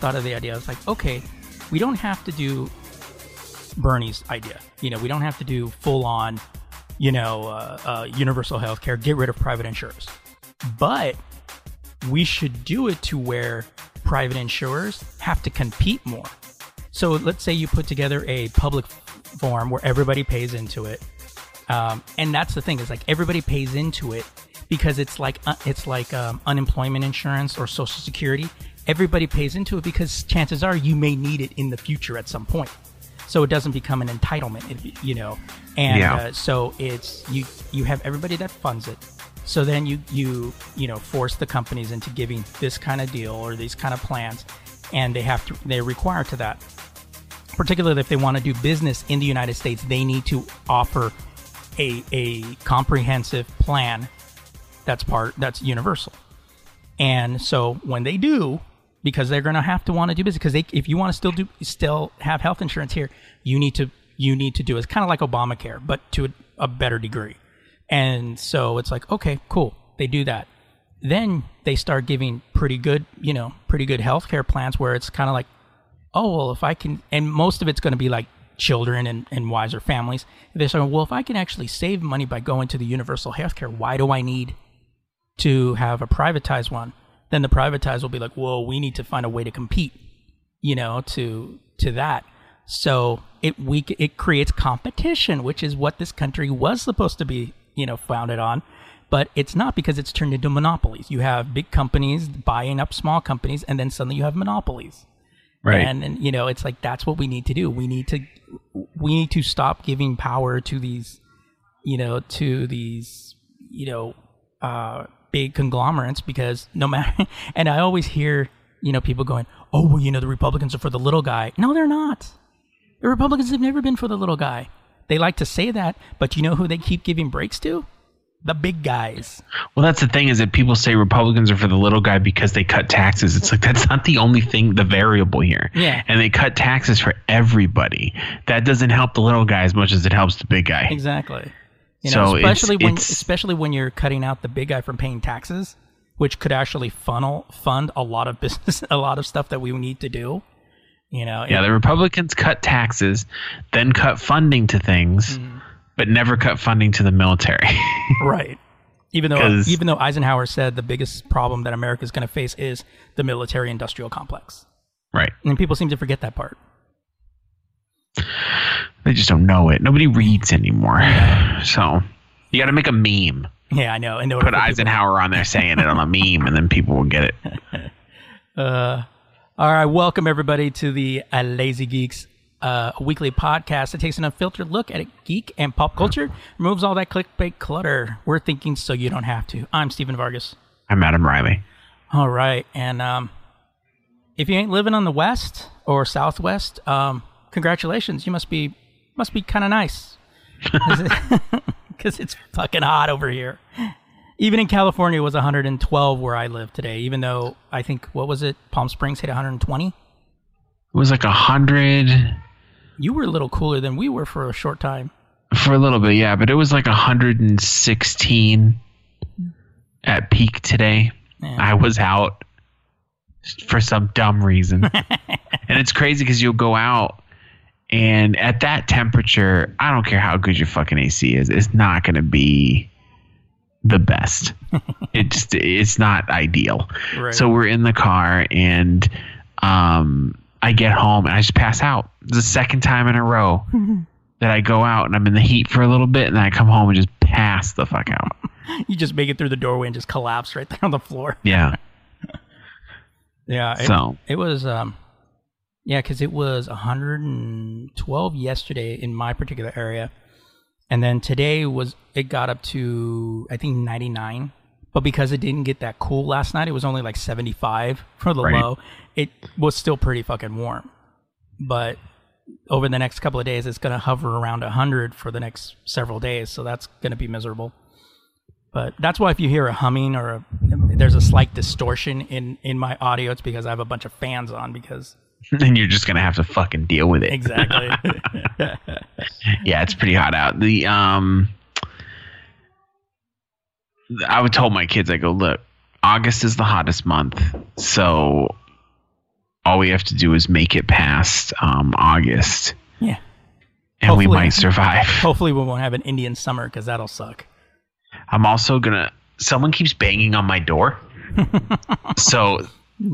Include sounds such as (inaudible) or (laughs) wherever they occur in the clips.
Thought of the idea, I was like, okay, we don't have to do Bernie's idea. You know, we don't have to do full on, you know, uh, uh, universal health care, get rid of private insurers. But we should do it to where private insurers have to compete more. So let's say you put together a public form where everybody pays into it. Um, and that's the thing is like everybody pays into it because it's like uh, it's like um, unemployment insurance or social security everybody pays into it because chances are you may need it in the future at some point. So it doesn't become an entitlement, you know. And Yeah. uh, so it's you you have everybody that funds it. So then you you you know force the companies into giving this kind of deal or these kind of plans, and they have to they're required to that. Particularly if they want to do business in the United States, they need to offer a a comprehensive plan that's part that's universal. And so when they do, because they're going to have to want to do business, because they, if you want to still do, still have health insurance here, you need to, you need to do. It's kind of like Obamacare, but to a, a better degree. And so it's like, okay, cool, they do that. Then they start giving pretty good, you know, pretty good healthcare plans where it's kind of like, oh well, if I can, and most of it's going to be like children and, and wiser families. They're saying, well, if I can actually save money by going to the universal healthcare, why do I need to have a privatized one, then the privatized will be like, "Whoa, we need to find a way to compete," you know, to to that. So it we it creates competition, which is what this country was supposed to be, you know, founded on. But it's not because it's turned into monopolies. You have big companies buying up small companies, and then suddenly you have monopolies. Right. And, and you know, it's like that's what we need to do. We need to we need to stop giving power to these, you know, to these, you know, uh, big conglomerates because no matter. (laughs) And I always hear, you know, people going, "Oh, well, you know, the Republicans are for the little guy." No, they're not. The Republicans have never been for the little guy. They like to say that, but you know who they keep giving breaks to? The big guys. Well, that's the thing is that people say Republicans are for the little guy because they cut taxes. It's like that's not the only thing, the variable here. Yeah. And they cut taxes for everybody. That doesn't help the little guy as much as it helps the big guy. Exactly. You know, So it's- especially when it's- especially when you're cutting out the big guy from paying taxes, which could actually funnel fund a lot of (laughs) business, a lot of stuff that we need to do. You know, Yeah, it- the Republicans cut taxes, then cut funding to things, Mm-hmm. but never cut funding to the military. (laughs) right. Even though even though Eisenhower said the biggest problem that America is going to face is the military industrial complex, right. and people seem to forget that part. They just don't know it. Nobody reads anymore. So you got to make a meme. Yeah, I know. And Put Eisenhower on there saying it on a meme, and then people will get it. (laughs) Uh, all right, welcome everybody to the uh, Lazy Geeks uh, weekly podcast that takes an unfiltered look at geek and pop culture, removes all that clickbait clutter. We're thinking so you don't have to. I'm Steven Vargas. I'm Adam Riley. All right, and um, if you ain't living on the west or southwest, um, congratulations. You must be must be kind of nice because (laughs) it's fucking hot over here. Even in California, it was 112 where I live today. Even though I think what was it? Palm Springs hit 120. It was like a hundred You were a little cooler than we were for a short time. for a little bit, yeah, but it was like 116 at peak today. Yeah. I was out for some dumb reason. (laughs) and it's crazy because you'll go out and at that temperature, I don't care how good your fucking AC is, it's not going to be the best. (laughs) it just it's not ideal. Right. So we're in the car and um I get home and I just pass out. It's the second time in a row (laughs) that I go out and I'm in the heat for a little bit and then I come home and just pass the fuck out. (laughs) You just make it through the doorway and just collapse right there on the floor. Yeah. Yeah. It, So it was, um, yeah, because it was 112 yesterday in my particular area. And then today was, it got up to, I think, 99. But because it didn't get that cool last night, it was only like 75 for the Right. low. It was still pretty fucking warm. But over the next couple of days, it's going to hover around 100 for the next several days. So that's going to be miserable. But that's why if you hear a humming or a, there's a slight distortion in, in my audio, it's because I have a bunch of fans on because (laughs) then you're just gonna have to fucking deal with it. exactly. (laughs) yeah, it's pretty hot out. The um I would tell my kids, I go, look, August is the hottest month, so all we have to do is make it past um, August, yeah. and we might (laughs) survive. Hopefully we won't have an Indian summer because that'll suck. I'm also gonna. Someone keeps banging on my door, so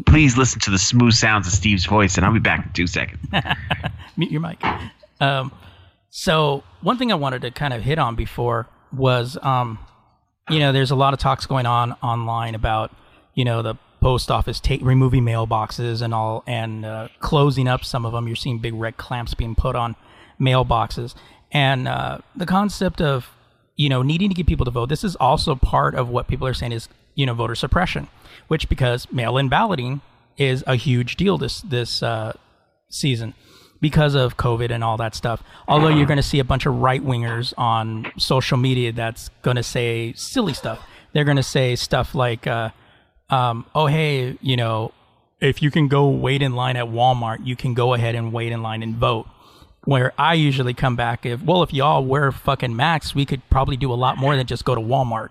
please listen to the smooth sounds of Steve's voice, and I'll be back in two seconds. (laughs) Mute your mic. Um, so one thing I wanted to kind of hit on before was, um, you know, there's a lot of talks going on online about, you know, the post office take removing mailboxes and all, and uh, closing up some of them. You're seeing big red clamps being put on mailboxes, and uh, the concept of, you know, needing to get people to vote. This is also part of what people are saying is, you know, voter suppression, which because mail-in balloting is a huge deal this this uh, season because of COVID and all that stuff. Although you're going to see a bunch of right wingers on social media that's going to say silly stuff. They're going to say stuff like, uh, um, "Oh, hey, you know, if you can go wait in line at Walmart, you can go ahead and wait in line and vote." Where I usually come back, if well, if y'all wear fucking masks, we could probably do a lot more than just go to Walmart.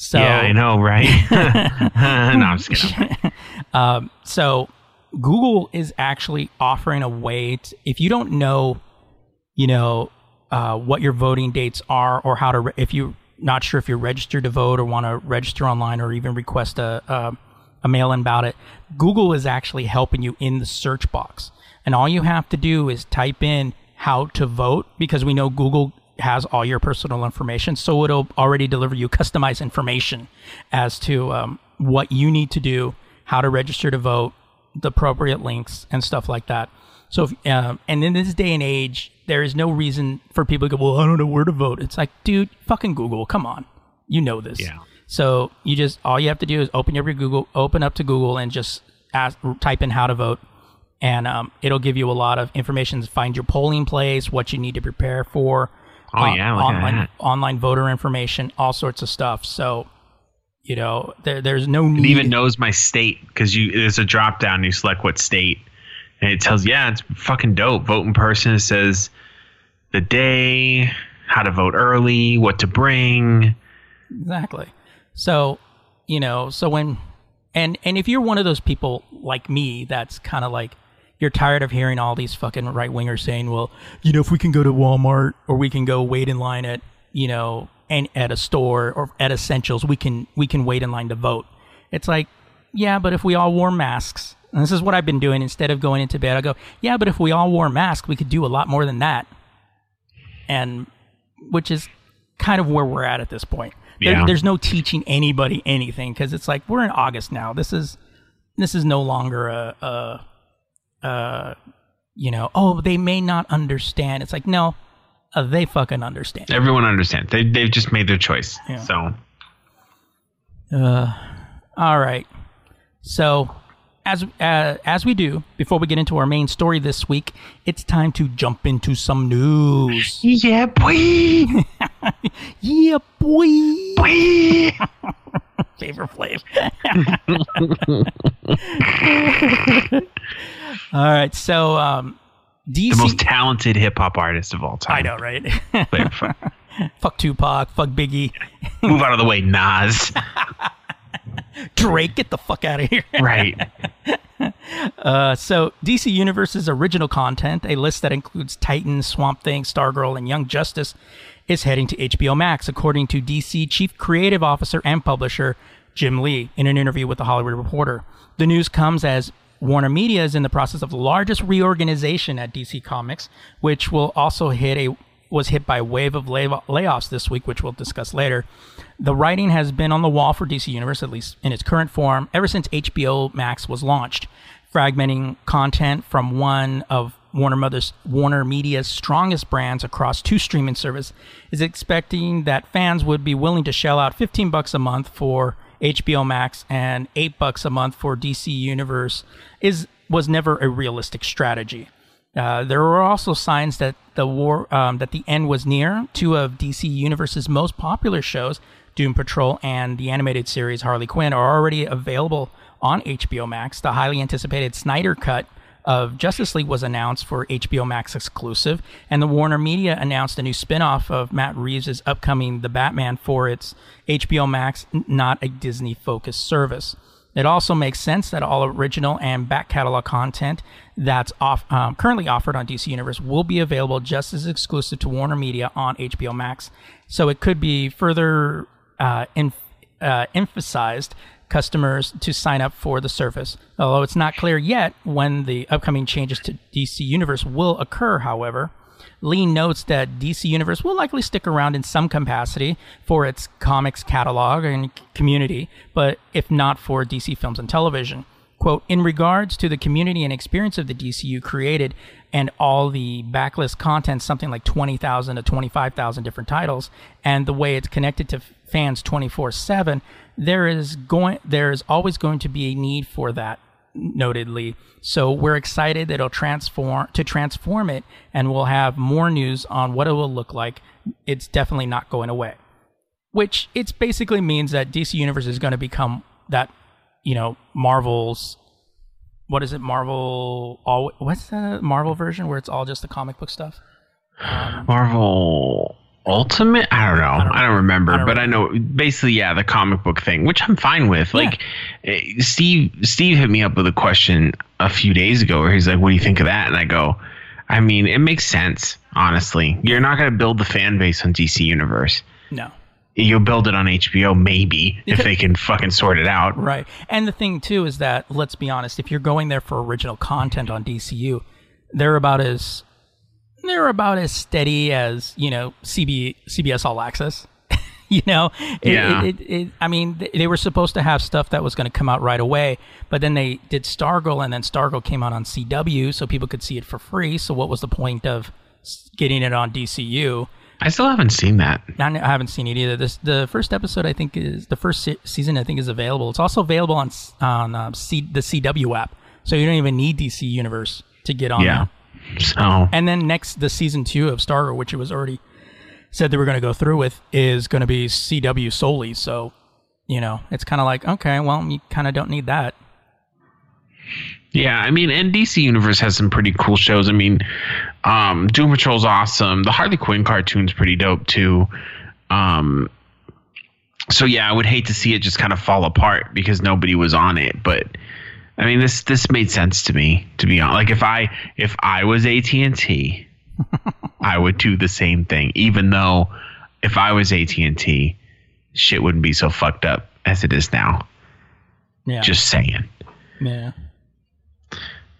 So yeah, I know, right? (laughs) (laughs) no, I'm just kidding. (laughs) so Google is actually offering a way to, if you don't know, you know, uh, what your voting dates are or how to, re- if you're not sure if you're registered to vote or want to register online or even request a, a, a mail-in ballot, it. Google is actually helping you in the search box. And all you have to do is type in how to vote because we know Google has all your personal information. So it'll already deliver you customized information as to um, what you need to do, how to register to vote, the appropriate links, and stuff like that. So, if, um, and in this day and age, there is no reason for people to go, well, I don't know where to vote. It's like, dude, fucking Google, come on. You know this. Yeah. So you just, all you have to do is open up your Google, open up to Google and just ask, type in how to vote. And um, it'll give you a lot of information. Find your polling place, what you need to prepare for. Oh, on- yeah, online online voter information, all sorts of stuff. So, you know, there, there's no need. It even knows my state because you there's a drop down. You select what state, and it tells yeah, it's fucking dope. Vote in person. It says the day, how to vote early, what to bring. Exactly. So, you know, so when and and if you're one of those people like me that's kind of like you're tired of hearing all these fucking right wingers saying, well, you know, if we can go to Walmart or we can go wait in line at, you know, and at a store or at Essentials, we can we can wait in line to vote. It's like, yeah, but if we all wore masks, and this is what I've been doing instead of going into bed, I go, yeah, but if we all wore masks, we could do a lot more than that. And which is kind of where we're at at this point. There- Yeah. there's no teaching anybody anything because it's like we're in August now. This is this is no longer a, a, a you know oh they may not understand. It's like no, uh, they fucking understand. Everyone understands. They they've just made their choice. Yeah. So Uh, all right. So, as uh, as we do before we get into our main story this week, it's time to jump into some news. yeah, boy, (laughs) (laughs) yeah, boy. (laughs) boy. Enclave. (laughs) All right, so um, DC. The most talented hip hop artist of all time. I know, right? Fuck. fuck Tupac, fuck Biggie, Move out of the way, Nas. Drake, get the fuck out of here. Right. (laughs) Uh, so, DC Universe's original content, a list that includes Titan, Swamp Thing, Stargirl, and Young Justice, is heading to HBO Max, according to DC Chief Creative Officer and Publisher Jim Lee in an interview with The Hollywood Reporter. The news comes as Warner Media is in the process of the largest reorganization at DC Comics, which will also hit a was hit by a wave of lay- layoffs this week, which we'll discuss later. The writing has been on the wall for DC Universe, at least in its current form, ever since HBO Max was launched, fragmenting content from one of Warner Mother's Warner Media's strongest brands across two streaming services is expecting that fans would be willing to shell out 15 bucks a month for HBO Max and 8 bucks a month for DC Universe is was never a realistic strategy. Uh, there were also signs that the war, um, that the end was near. Two of DC Universe's most popular shows, Doom Patrol and the animated series Harley Quinn, are already available on HBO Max. The highly anticipated Snyder Cut of Justice League was announced for HBO Max exclusive, and the Warner Media announced a new spin-off of Matt Reeves' upcoming The Batman for its HBO Max, not a Disney-focused service. It also makes sense that all original and back catalog content that's off, um, currently offered on DC Universe will be available just as exclusive to Warner Media on HBO Max. So it could be further uh, in, uh, emphasized customers to sign up for the service. Although it's not clear yet when the upcoming changes to DC Universe will occur, however. Lee notes that DC Universe will likely stick around in some capacity for its comics catalog and community, but if not for DC films and television. Quote, in regards to the community and experience of the DCU created and all the backlist content, something like 20,000 to 25,000 different titles, and the way it's connected to fans 24 7, there is going, there is always going to be a need for that notedly. So we're excited that it'll transform to transform it, and we'll have more news on what it will look like. It's definitely not going away. Which it basically means that DC Universe is going to become that, you know, Marvel's. What is it? Marvel. All what's the Marvel version where it's all just the comic book stuff? Marvel Ultimate? I don't know. I don't, remember, I don't but I know basically, yeah, the comic book thing, which I'm fine with. Yeah. Like, eh, Steve, Steve hit me up with a question a few days ago where he's like, "What do you think of that?" And I go, "I mean, it makes sense. Honestly, you're not going to build the fan base on DC Universe. No. You'll build it on HBO, maybe if they can fucking sort it out. Right. And the thing too is that let's be honest, if you're going there for original content on DCU, they're about as they're about as steady as, you know, CB, CBS All Access. (laughs) you know, It- Yeah. It, it, I mean, they, were supposed to have stuff that was going to come out right away, but then they did Stargirl, and then Stargirl came out on CW, so people could see it for free. So what was the point of getting it on DCU? I still haven't seen that. I I haven't seen it either. This the first episode I think is the first se- season I think is available. It's also available on on uh, C, the CW app, so you don't even need DC Universe to get on. Yeah. there. So And then next, the season two of Stargirl, which it was already said they were going to go through with, is going to be CW solely. So you know, it's kind of like okay, well, you kind of don't need that. Yeah, I mean, and DC Universe has some pretty cool shows. I mean, um, Doom Patrol's awesome. The Harley Quinn cartoon's pretty dope too. Um, so yeah, I would hate to see it just kind of fall apart because nobody was on it. But I mean, this this made sense to me to be honest. Like if I if I was AT and T, (laughs) I would do the same thing. Even though if I was AT and T, shit wouldn't be so fucked up as it is now. Yeah, Just saying. yeah.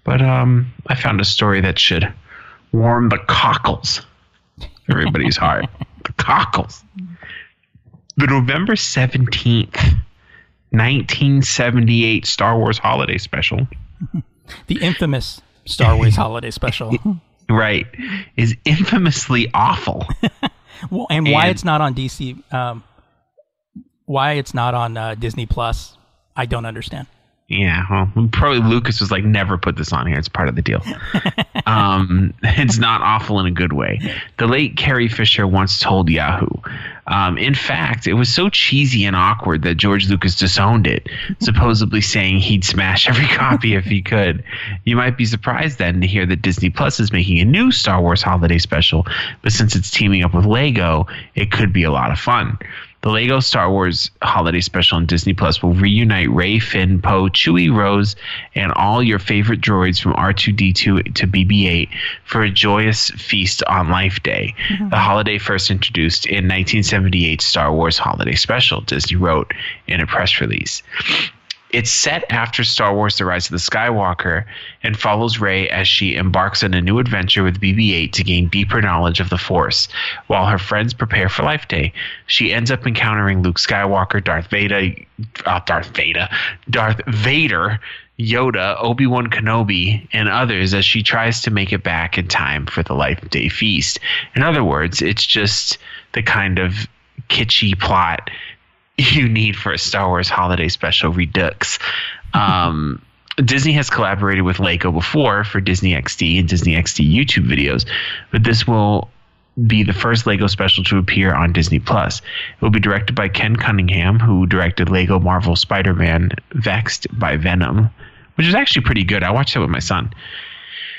But um, I found a story that should warm the cockles, everybody's heart. (laughs) The cockles. The November seventeenth, nineteen seventy-eight Star Wars Holiday Special, (laughs) The infamous Star Wars (laughs) Holiday Special. (laughs) right, is infamously awful. Well, and why And- it's not on DC, um, why it's not on uh, Disney Plus, I don't understand. Yeah, well, probably Lucas was like, never put this on here. It's part of the deal. (laughs) um, it's not awful in a good way. The late Carrie Fisher once told Yahoo, Um, in fact, it was so cheesy and awkward that George Lucas disowned it, supposedly saying he'd smash every (laughs) copy if he could. You might be surprised then to hear that Disney Plus is making a new Star Wars holiday special, but since it's teaming up with Lego, it could be a lot of fun. The Lego Star Wars Holiday Special on Disney Plus will reunite Rey, Finn, Poe, Chewie, Rose, and all your favorite droids from R2D2 to BB-8 for a joyous feast on Life Day. Mm-hmm. The holiday first introduced in 1978 Star Wars Holiday Special, Disney wrote in a press release. It's set after Star Wars The Rise of the Skywalker and follows Rey as she embarks on a new adventure with BB 8 to gain deeper knowledge of the Force. While her friends prepare for Life Day, she ends up encountering Luke Skywalker, Darth Vader, uh, Darth Vader, Darth Vader, Yoda, Obi Wan Kenobi, and others as she tries to make it back in time for the Life Day feast. In other words, it's just the kind of kitschy plot (laughs) you need for a Star Wars holiday special redux. Um, Disney has collaborated with Lego before for Disney XD and Disney XD YouTube videos, but this will be the first Lego special to appear on Disney Plus. It will be directed by Ken Cunningham, who directed Lego Marvel Spider-Man Vexed by Venom, which is actually pretty good. I watched it with my son.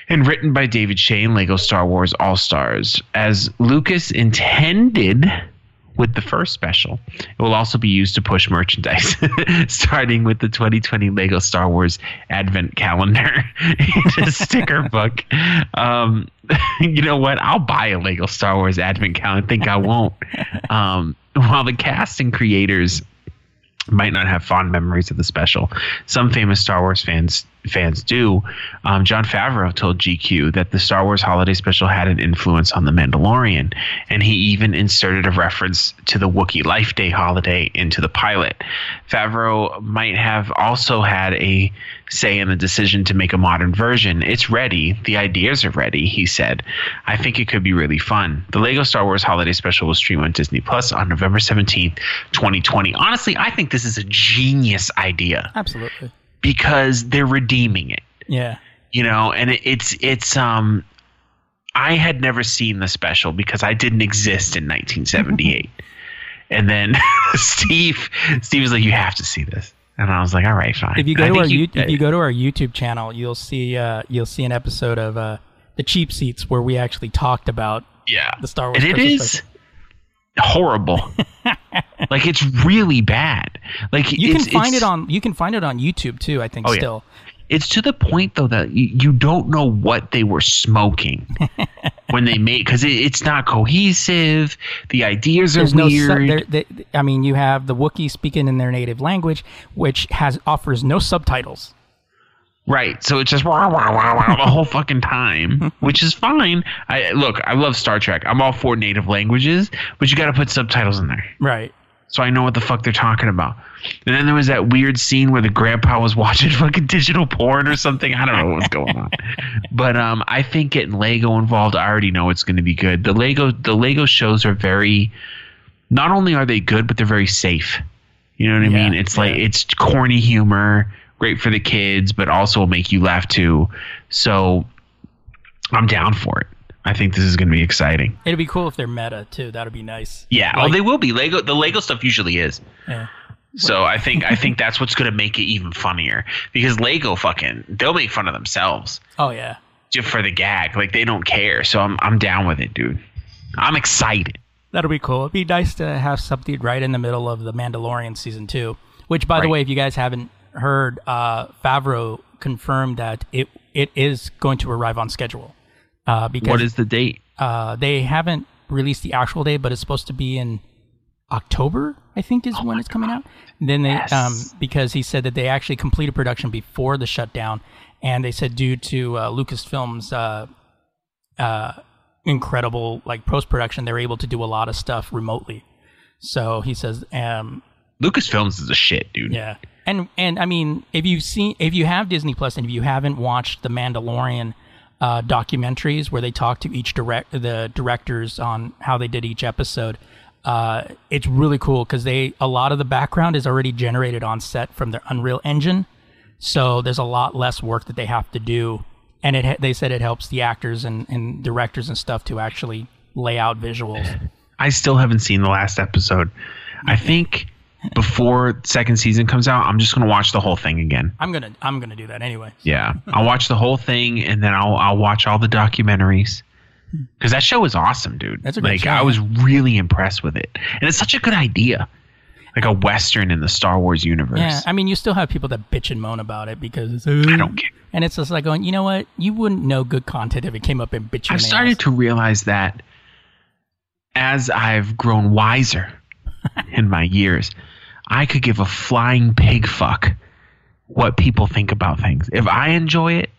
And written by David Shayne, Lego Star Wars All Stars. As Lucas intended with the first special. It will also be used to push merchandise, (laughs) starting with the 2020 Lego Star Wars Advent Calendar (laughs) a sticker book. Um, (laughs) you know what? I'll buy a Lego Star Wars Advent Calendar. I think I won't. Um, while the cast and creators might not have fond memories of the special. Some famous Star Wars fans fans do. Um, Jon Favreau told GQ that the Star Wars Holiday Special had an influence on The Mandalorian, and he even inserted a reference to the Wookiee Life Day holiday into the pilot. Favreau might have also had a say in the decision to make a modern version. It's ready. The ideas are ready, he said. I think it could be really fun. The Lego Star Wars Holiday Special will stream on Disney Plus on November 17th, 2020. Honestly, I think this is a genius idea. Absolutely because they're redeeming it. Yeah. You know, and it, it's it's um I had never seen the special because I didn't exist in 1978. (laughs) and then (laughs) Steve Steve was like you have to see this. And I was like, all right, fine. If you go to our you, if you go to our YouTube channel, you'll see uh, you'll see an episode of uh, the cheap seats where we actually talked about yeah the Star Wars. And it is special. Horrible. (laughs) like it's really bad. Like you can find it on you can find it on YouTube too. I think oh, still. Yeah. It's to the point though that you, you don't know what they were smoking (laughs) when they made because it, it's not cohesive. The ideas are There's weird. Su- they, I mean, you have the Wookiee speaking in their native language, which has offers no subtitles. Right. So it's just wah, wah, wah, wah, the whole fucking time, (laughs) which is fine. I look, I love Star Trek. I'm all for native languages, but you got to put subtitles in there. Right. So I know what the fuck they're talking about. And then there was that weird scene where the grandpa was (laughs) watching fucking digital porn or something. I don't know what's going on. (laughs) but um, I think getting Lego involved, I already know it's going to be good. The Lego the Lego shows are very not only are they good, but they're very safe. You know what I mean? It's yeah. like it's corny humor great for the kids, but also will make you laugh too. So I'm down for it. I think this is going to be exciting. It'd be cool if they're meta too. That'd be nice. Yeah, oh, like, oh, they will be. Lego, the Lego stuff usually is. Yeah. So I think I think that's what's going to make it even funnier because Lego fucking they'll make fun of themselves. Oh yeah. Just for the gag, like they don't care. So I'm I'm down with it, dude. I'm excited. That'll be cool. It'd be nice to have something right in the middle of the Mandalorian season two. Which, by right. the way, if you guys haven't heard uh, Favreau confirm that it it is going to arrive on schedule. Uh, because what is the date? Uh, they haven't released the actual date, but it's supposed to be in October. I think is oh when it's coming God. out. And then they yes. um, because he said that they actually completed production before the shutdown, and they said due to uh, Lucasfilm's uh, uh, incredible like post production, they're able to do a lot of stuff remotely. So he says, um, Lucasfilms is a shit, dude. Yeah, and and I mean, if you see if you have Disney Plus and if you haven't watched the Mandalorian uh, documentaries where they talk to each direct the directors on how they did each episode, uh, it's really cool because they a lot of the background is already generated on set from their Unreal Engine, so there's a lot less work that they have to do, and it they said it helps the actors and, and directors and stuff to actually lay out visuals. I still haven't seen the last episode. I think before second season comes out, I'm just gonna watch the whole thing again. I'm gonna I'm gonna do that anyway. Yeah, I'll watch the whole thing and then I'll I'll watch all the documentaries hmm. because that show is awesome, dude. That's a good like show, I was really impressed with it, and it's such a good idea, like a western in the Star Wars universe. Yeah, I mean, you still have people that bitch and moan about it because it's, I don't care. And it's just like going, you know what? You wouldn't know good content if it came up in bitch. I've started to realize that as I've grown wiser (laughs) in my years, I could give a flying pig fuck what people think about things. If I enjoy it,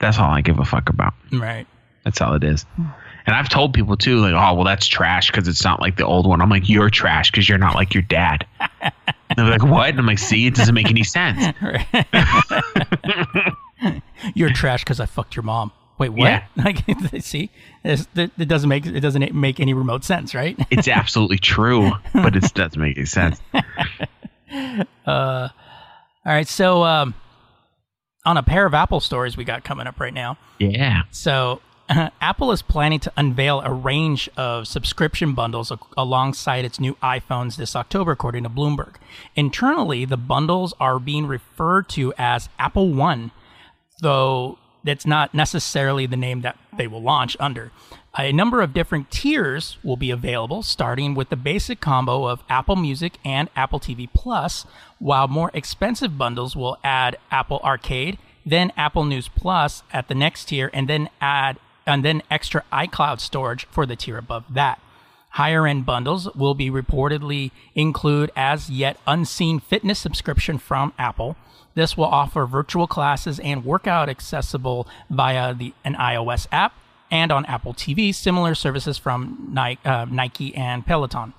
that's all I give a fuck about. right. That's all it is. And I've told people too, like, oh, well, that's trash because it's not like the old one. I'm like, you're trash because you're not like your dad. And (laughs) they're like, what? And I'm like, see, it doesn't make any sense. (laughs) (laughs) You're trash because I fucked your mom. Wait, what? Yeah. (laughs) Like, (laughs) see, It's- it doesn't make it doesn't make any remote sense, right? (laughs) It's absolutely true, but it doesn't make any sense. All right, so um, on a pair of Apple stories we got coming up right now. Yeah. So, Apple is planning to unveil a range of subscription bundles a- alongside its new iPhones this October, according to Bloomberg. Internally, the bundles are being referred to as Apple One, though that's not necessarily the name that they will launch under. A number of different tiers will be available, starting with the basic combo of Apple Music and Apple TV Plus, while more expensive bundles will add Apple Arcade, then Apple News Plus at the next tier, and then add and then extra iCloud storage for the tier above that. Higher end bundles will be reportedly include as yet unseen fitness subscription from Apple. This will offer virtual classes and workout accessible via the an iOS app and on Apple TV, similar services from Nike, uh, Nike and Peloton.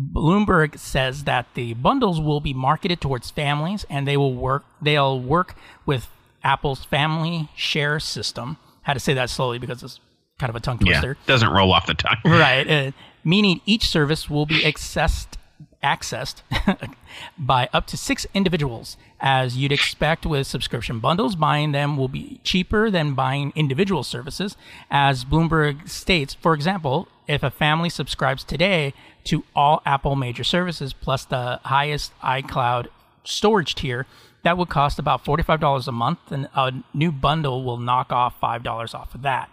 Bloomberg says that the bundles will be marketed towards families and they will work they'll work with Apple's family share system. How to say that slowly because it's kind of a tongue twister. Yeah. Doesn't roll off the tongue. Right. Uh, meaning each service will be accessed accessed (laughs) by up to six individuals. As you'd expect with subscription bundles, buying them will be cheaper than buying individual services. As Bloomberg states, for example, if a family subscribes today to all Apple major services plus the highest iCloud storage tier, that would cost about $45 a month, and a new bundle will knock off $5 off of that.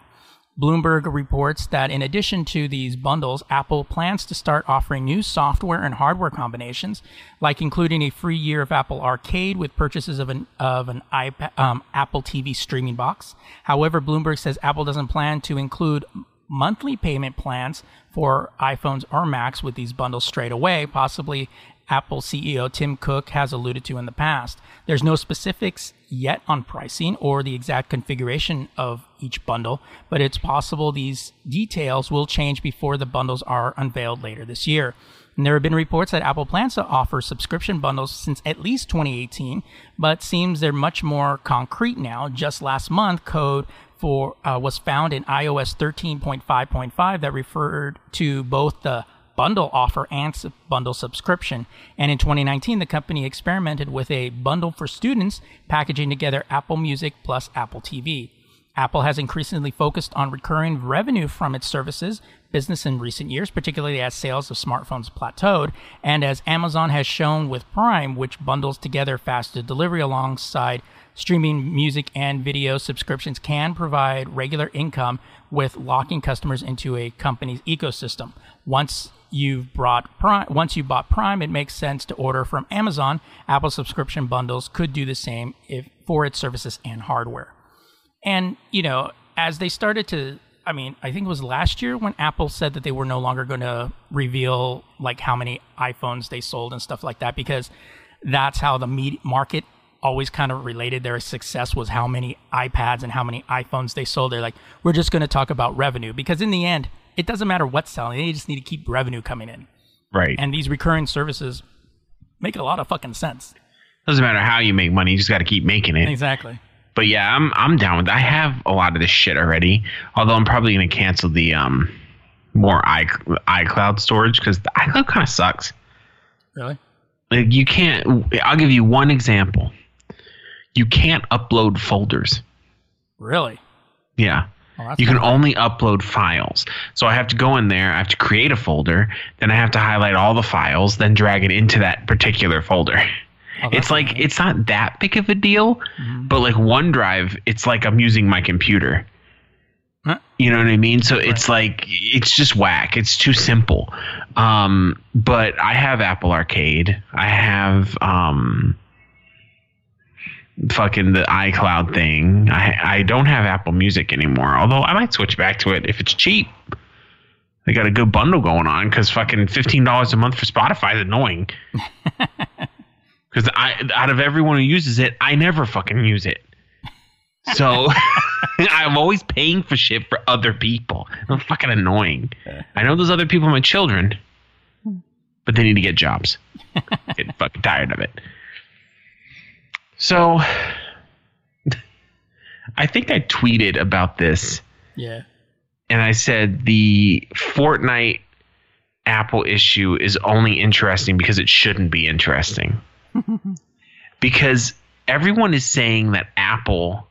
Bloomberg reports that in addition to these bundles, Apple plans to start offering new software and hardware combinations, like including a free year of Apple Arcade with purchases of an of an iPad, um, Apple TV streaming box. However, Bloomberg says Apple doesn't plan to include monthly payment plans for iPhones or Macs with these bundles straight away, possibly Apple CEO Tim Cook has alluded to in the past. There's no specifics yet on pricing or the exact configuration of each bundle, but it's possible these details will change before the bundles are unveiled later this year. And there have been reports that Apple plans to offer subscription bundles since at least 2018, but seems they're much more concrete now. Just last month, code for uh, was found in iOS 13.5.5 that referred to both the bundle offer and bundle subscription. And in 2019, the company experimented with a bundle for students, packaging together Apple Music plus Apple TV. Apple has increasingly focused on recurring revenue from its services business in recent years, particularly as sales of smartphones plateaued, and as Amazon has shown with Prime, which bundles together faster delivery alongside streaming music and video subscriptions can provide regular income with locking customers into a company's ecosystem. Once you've brought Prime, once you bought Prime, it makes sense to order from Amazon. Apple subscription bundles could do the same if for its services and hardware. And, you know, as they started to, I mean, I think it was last year when Apple said that they were no longer going to reveal like how many iPhones they sold and stuff like that because that's how the med- market always kind of related their success was how many iPads and how many iPhones they sold. They're like, we're just going to talk about revenue because in the end, it doesn't matter what's selling. They just need to keep revenue coming in. Right. And these recurring services make a lot of fucking sense. Doesn't matter how you make money, you just got to keep making it. Exactly. But yeah, I'm I'm down with. I have a lot of this shit already. Although I'm probably gonna cancel the um more i iCloud storage because the iCloud kind of sucks. Really? Like you can't. I'll give you one example. You can't upload folders. Really? Yeah. Oh, you can only upload files. So I have to go in there, I have to create a folder, then I have to highlight all the files, then drag it into that particular folder. Oh, (laughs) it's like nice. it's not that big of a deal, Mm-hmm. but like OneDrive, it's like I'm using my computer. Huh? You know what I mean? So it's like it's just whack. It's too simple. Um, but I have Apple Arcade. I have um, fucking the iCloud thing. I I don't have Apple Music anymore. Although I might switch back to it if it's cheap. They got a good bundle going on because fucking fifteen dollars a month for Spotify is annoying. (laughs) Because I out of everyone who uses it, I never fucking use it. So (laughs) I'm always paying for shit for other people. I'm fucking annoying. I know those other people are my children, but they need to get jobs. (laughs) Get fucking tired of it. So (sighs) I think I tweeted about this Yeah. and I said the Fortnite Apple issue is only interesting because it shouldn't be interesting. (laughs) because everyone is saying that Apple,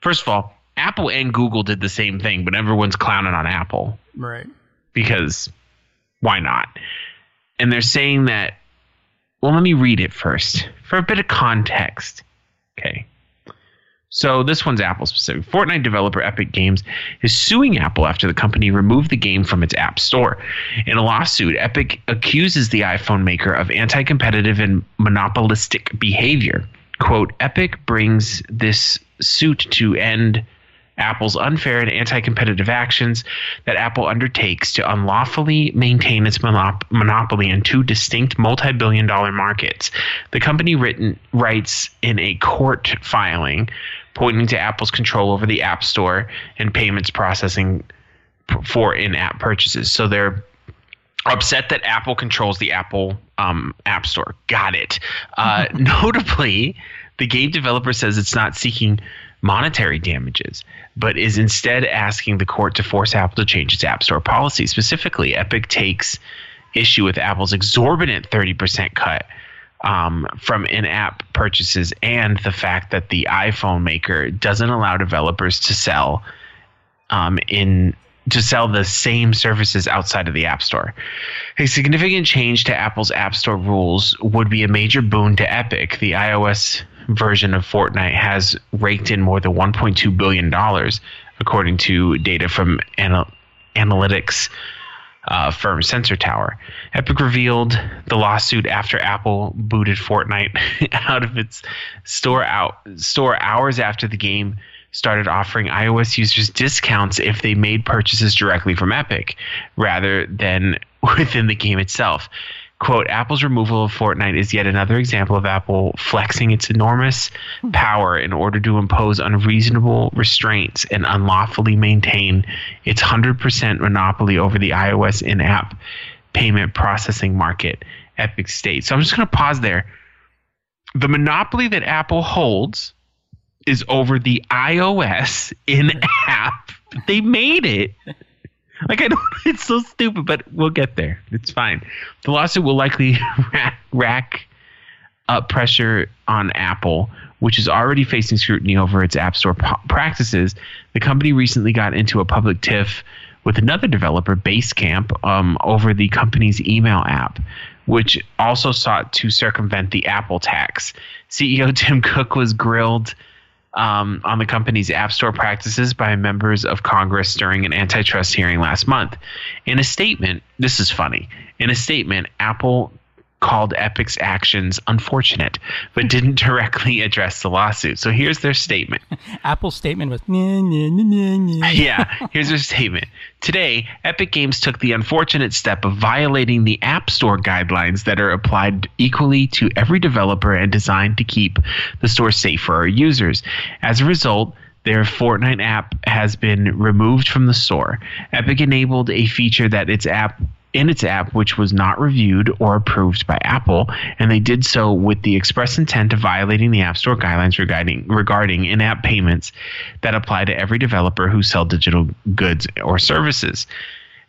first of all, Apple and Google did the same thing, but everyone's clowning on Apple Right. because why not? And they're saying that, well, let me read it first for a bit of context. Okay. So this one's Apple specific. Fortnite developer Epic Games is suing Apple after the company removed the game from its App Store. In a lawsuit, Epic accuses the iPhone maker of anti-competitive and monopolistic behavior. Quote, Epic brings this suit to end Apple's unfair and anti competitive actions that Apple undertakes to unlawfully maintain its monop- monopoly in two distinct multi billion dollar markets. The company written, writes in a court filing pointing to Apple's control over the App Store and payments processing p- for in app purchases. So they're upset that Apple controls the Apple um, App Store. Got it. Uh, (laughs) notably, the game developer says it's not seeking monetary damages, but is instead asking the court to force Apple to change its App Store policy. Specifically, Epic takes issue with Apple's exorbitant 30% cut um, from in-app purchases and the fact that the iPhone maker doesn't allow developers to sell um, in to sell the same services outside of the App Store. A significant change to Apple's App Store rules would be a major boon to Epic. The iOS version of Fortnite has raked in more than 1.2 billion dollars, according to data from anal- analytics uh, firm Sensor Tower. Epic revealed the lawsuit after Apple booted Fortnite (laughs) out of its store out store hours after the game started offering iOS users discounts if they made purchases directly from Epic rather than (laughs) within the game itself. Quote, Apple's removal of Fortnite is yet another example of Apple flexing its enormous hmm. power in order to impose unreasonable restraints and unlawfully maintain its 100% monopoly over the iOS in app payment processing market, Epic states. So I'm just going to pause there. The monopoly that Apple holds is over the iOS in app. They made it. (laughs) Like I don't, (laughs) it's so stupid, but we'll get there. It's fine. The lawsuit will likely (laughs) rack, rack up pressure on Apple, which is already facing scrutiny over its App Store po- practices. The company recently got into a public tiff with another developer, Basecamp, um, over the company's email app, which also sought to circumvent the Apple tax. CEO Tim Cook was grilled um, on the company's App Store practices by members of Congress during an antitrust hearing last month. In a statement, this is funny. In a statement, Apple called Epic's actions unfortunate, but didn't (laughs) directly address the lawsuit. So here's their statement. (laughs) Apple's statement was, (laughs) yeah, here's their statement. Today, Epic Games took the unfortunate step of violating the App Store guidelines that are applied equally to every developer and designed to keep the store safe for our users. As a result, their Fortnite app has been removed from the store. Epic enabled a feature that its app in its app which was not reviewed or approved by Apple, and they did so with the express intent of violating the App Store guidelines regarding regarding in-app payments that apply to every developer who sell digital goods or services.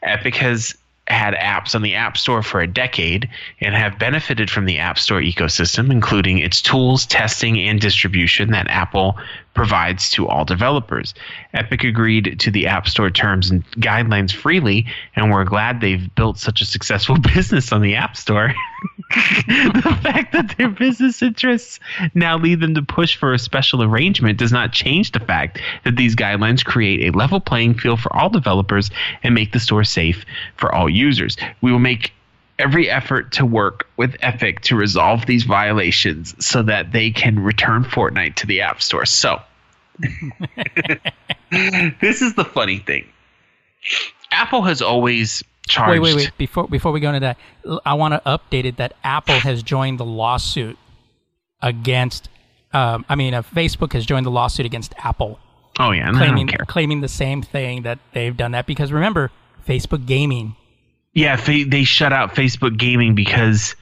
Epic has had apps on the App Store for a decade and have benefited from the App Store ecosystem, including its tools, testing, and distribution that Apple provides to all developers. Epic agreed to the App Store terms and guidelines freely, and we're glad they've built such a successful (laughs) business on the App Store. (laughs) the fact that their business interests now lead them to push for a special arrangement does not change the fact that these guidelines create a level playing field for all developers and make the store safe for all users. We will make every effort to work with Epic to resolve these violations so that they can return Fortnite to the App Store. So, (laughs) this is the funny thing. Apple has always charged. Wait, wait, wait. Before before we go into that, I want to update it that Apple has joined the lawsuit against. Um, I mean, uh, Facebook has joined the lawsuit against Apple, Oh yeah, and I claiming don't care. claiming the same thing that they've done that because remember, Facebook Gaming. Yeah, fa- they shut out Facebook Gaming because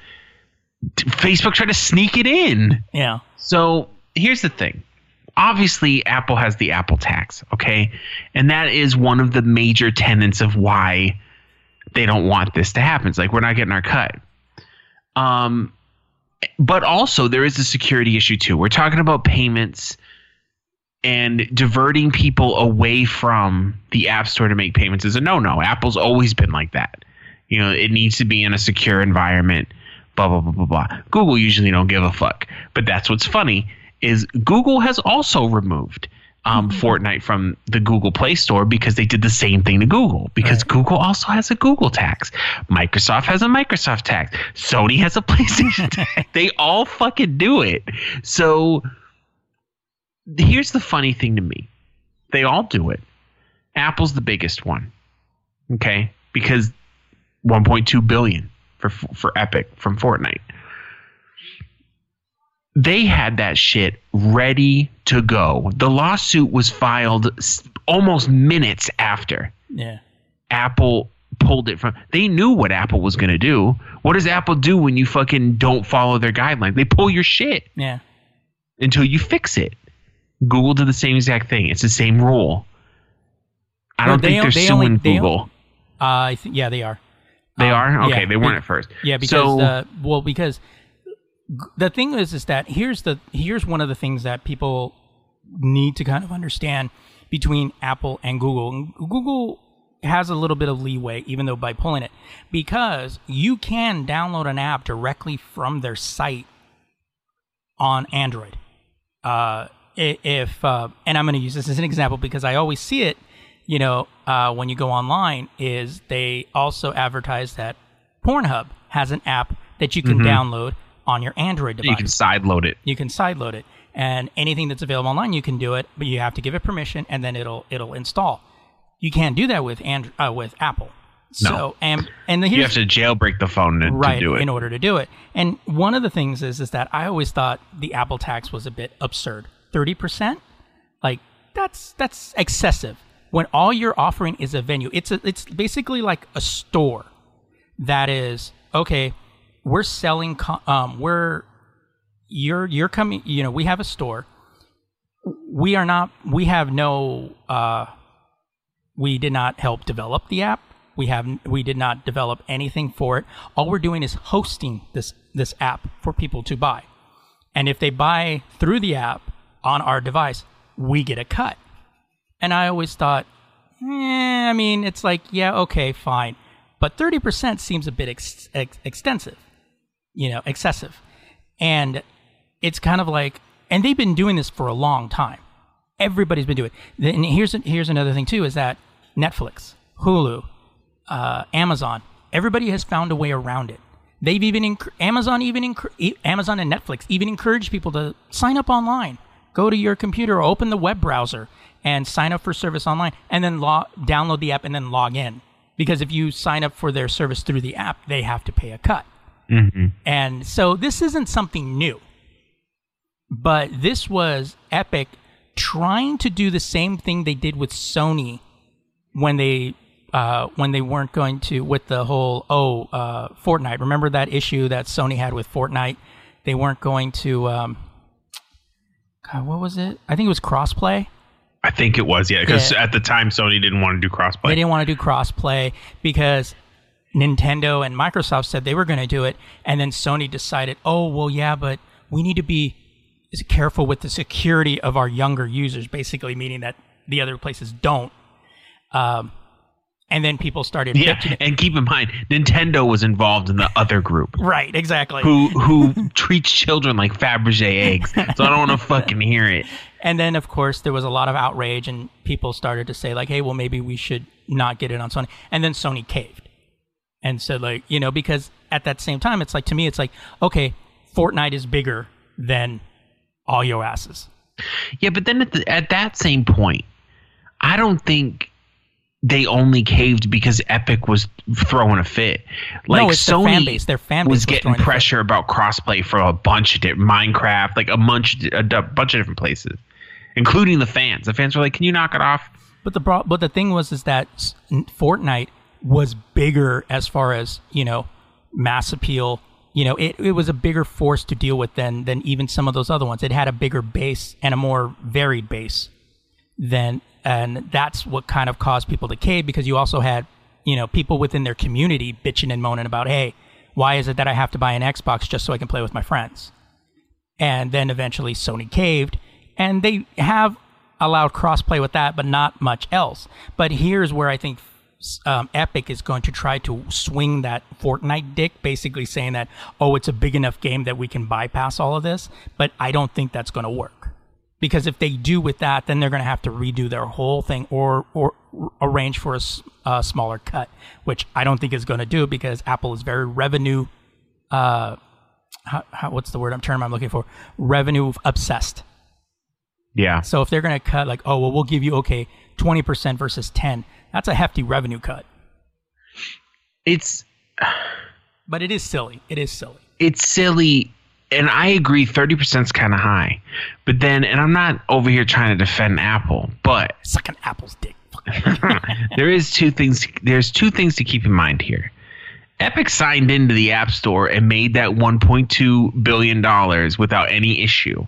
Facebook tried to sneak it in. Yeah, So here's the thing. Obviously, Apple has the Apple tax, okay? And that is one of the major tenets of why they don't want this to happen. It's like we're not getting our cut. Um, but also there is a security issue too. We're talking about payments and diverting people away from the App Store to make payments is a no-no. Apple's always been like that. You know, it needs to be in a secure environment. Blah blah blah blah blah. Google usually don't give a fuck, but that's what's funny is Google has also removed um, Fortnite from the Google Play Store because they did the same thing to Google. Because Right. Google also has a Google tax, Microsoft has a Microsoft tax, Sony has a (laughs) PlayStation tax. They all fucking do it. So here's the funny thing to me they all do it. Apple's the biggest one, okay? Because 1.2 billion for for Epic from Fortnite. They had that shit ready to go. The lawsuit was filed almost minutes after yeah. Apple pulled it from. They knew what Apple was going to do. What does Apple do when you fucking don't follow their guidelines? They pull your shit Yeah. until you fix it. Google did the same exact thing. It's the same rule. I Well, don't they think they're they suing only- they Google. only- Uh, I th- yeah, they are. they Um, are okay. yeah, they weren't be- at first. Yeah, because so, uh, well, because the thing is, is that here's the here's one of the things that people need to kind of understand between Apple and Google. And Google has a little bit of leeway, even though by pulling it, because you can download an app directly from their site on Android. Uh, if uh, and I'm going to use this as an example because I always see it. You know, uh, when you go online, is they also advertise that Pornhub has an app that you can download on your Android device you can sideload it. you can sideload it. And anything that's available online you can do it but you have to give it permission and then it'll it'll install. You can't do that with and uh, with apple. No. and and the You have to jailbreak the phone to, right to do it. in order to do it. And one of the things is is that i always thought the apple tax was a bit absurd. 30% like that's that's excessive. When all you're offering is a venue it's a, it's basically like a store that is okay we're selling um we're you're you're coming you know we have a store. We are not we have no uh we did not help develop the app. We have we did not develop anything for it. All we're doing is hosting this this app for people to buy. And if they buy through the app on our device we get a cut. And i always thought eh, i mean it's like yeah okay fine. But 30% seems a bit ex- ex- extensive you know excessive. And it's kind of like and they've been doing this for a long time. Everybody's been doing it. And here's here's another thing too is that netflix hulu uh, amazon everybody has found a way around it. They've even amazon even amazon and netflix even encourage people to sign up online. Go to your computer open the web browser and sign up for service online and then log, download the app and then log in. Because if you sign up for their service through the app they have to pay a cut and so this isn't something new. But this was Epic trying to do the same thing they did with Sony when they uh, when they weren't going to with the whole oh uh, Fortnite. Remember that issue that Sony had with Fortnite? They weren't going to. Um, God, what was it? I think it was crossplay. I think it was, yeah, because Yeah. at the time Sony didn't want to do crossplay. They didn't want to do crossplay because Nintendo and Microsoft said they were going to do it, and then Sony decided, oh well, yeah, but we need to be careful with the security of our younger users, basically meaning that the other places don't. Um, and then people started Yeah, bitching- and keep in mind, Nintendo was involved in the other group right, exactly. who who (laughs) treats children like Fabergé eggs. So I don't want to (laughs) fucking hear it. And then, of course, there was a lot of outrage, and people started to say, like, hey, well, maybe we should not get it on Sony. And then Sony caved and said, like, you know, because at that same time, it's like, to me, it's like, okay, Fortnite is bigger than all your asses. Yeah, but then at, the, at that same point, I don't think they only caved because Epic was throwing a fit. Like no, Sony fan base. Their fan base was was getting throwing a fit. pressure about crossplay for a bunch of different Minecraft, like a bunch, a bunch of different places, including the fans. The fans were like, "Can you knock it off?" But the but the thing was is that Fortnite was bigger as far as you know mass appeal. You know, it, it was a bigger force to deal with than than even some of those other ones. It had a bigger base and a more varied base than, and that's what kind of caused people to cave because you also had you know people within their community bitching and moaning about, hey, why is it that I have to buy an Xbox just so I can play with my friends? and then eventually Sony caved, and they have allowed crossplay with that, but not much else. But here's where I think um, Epic is going to try to swing that Fortnite dick, basically saying that oh, it's a big enough game that we can bypass all of this. But I don't think that's going to work because if they do with that, then they're going to have to redo their whole thing or or arrange for a, smaller cut, which I don't think is going to do because Apple is very revenue uh, how, how, what's the word I'm term I'm looking for? Revenue obsessed. Yeah, So if they're going to cut like, oh well, we'll give you okay, twenty percent versus ten. That's a hefty revenue cut. it's But it is silly. It is silly. it's silly and i agree 30% is kind of high but then and i'm not over here trying to defend apple but Sucking Apple's dick. (laughs) there is two things there's two things to keep in mind here epic signed into the app store and made that 1.2 billion dollars without any issue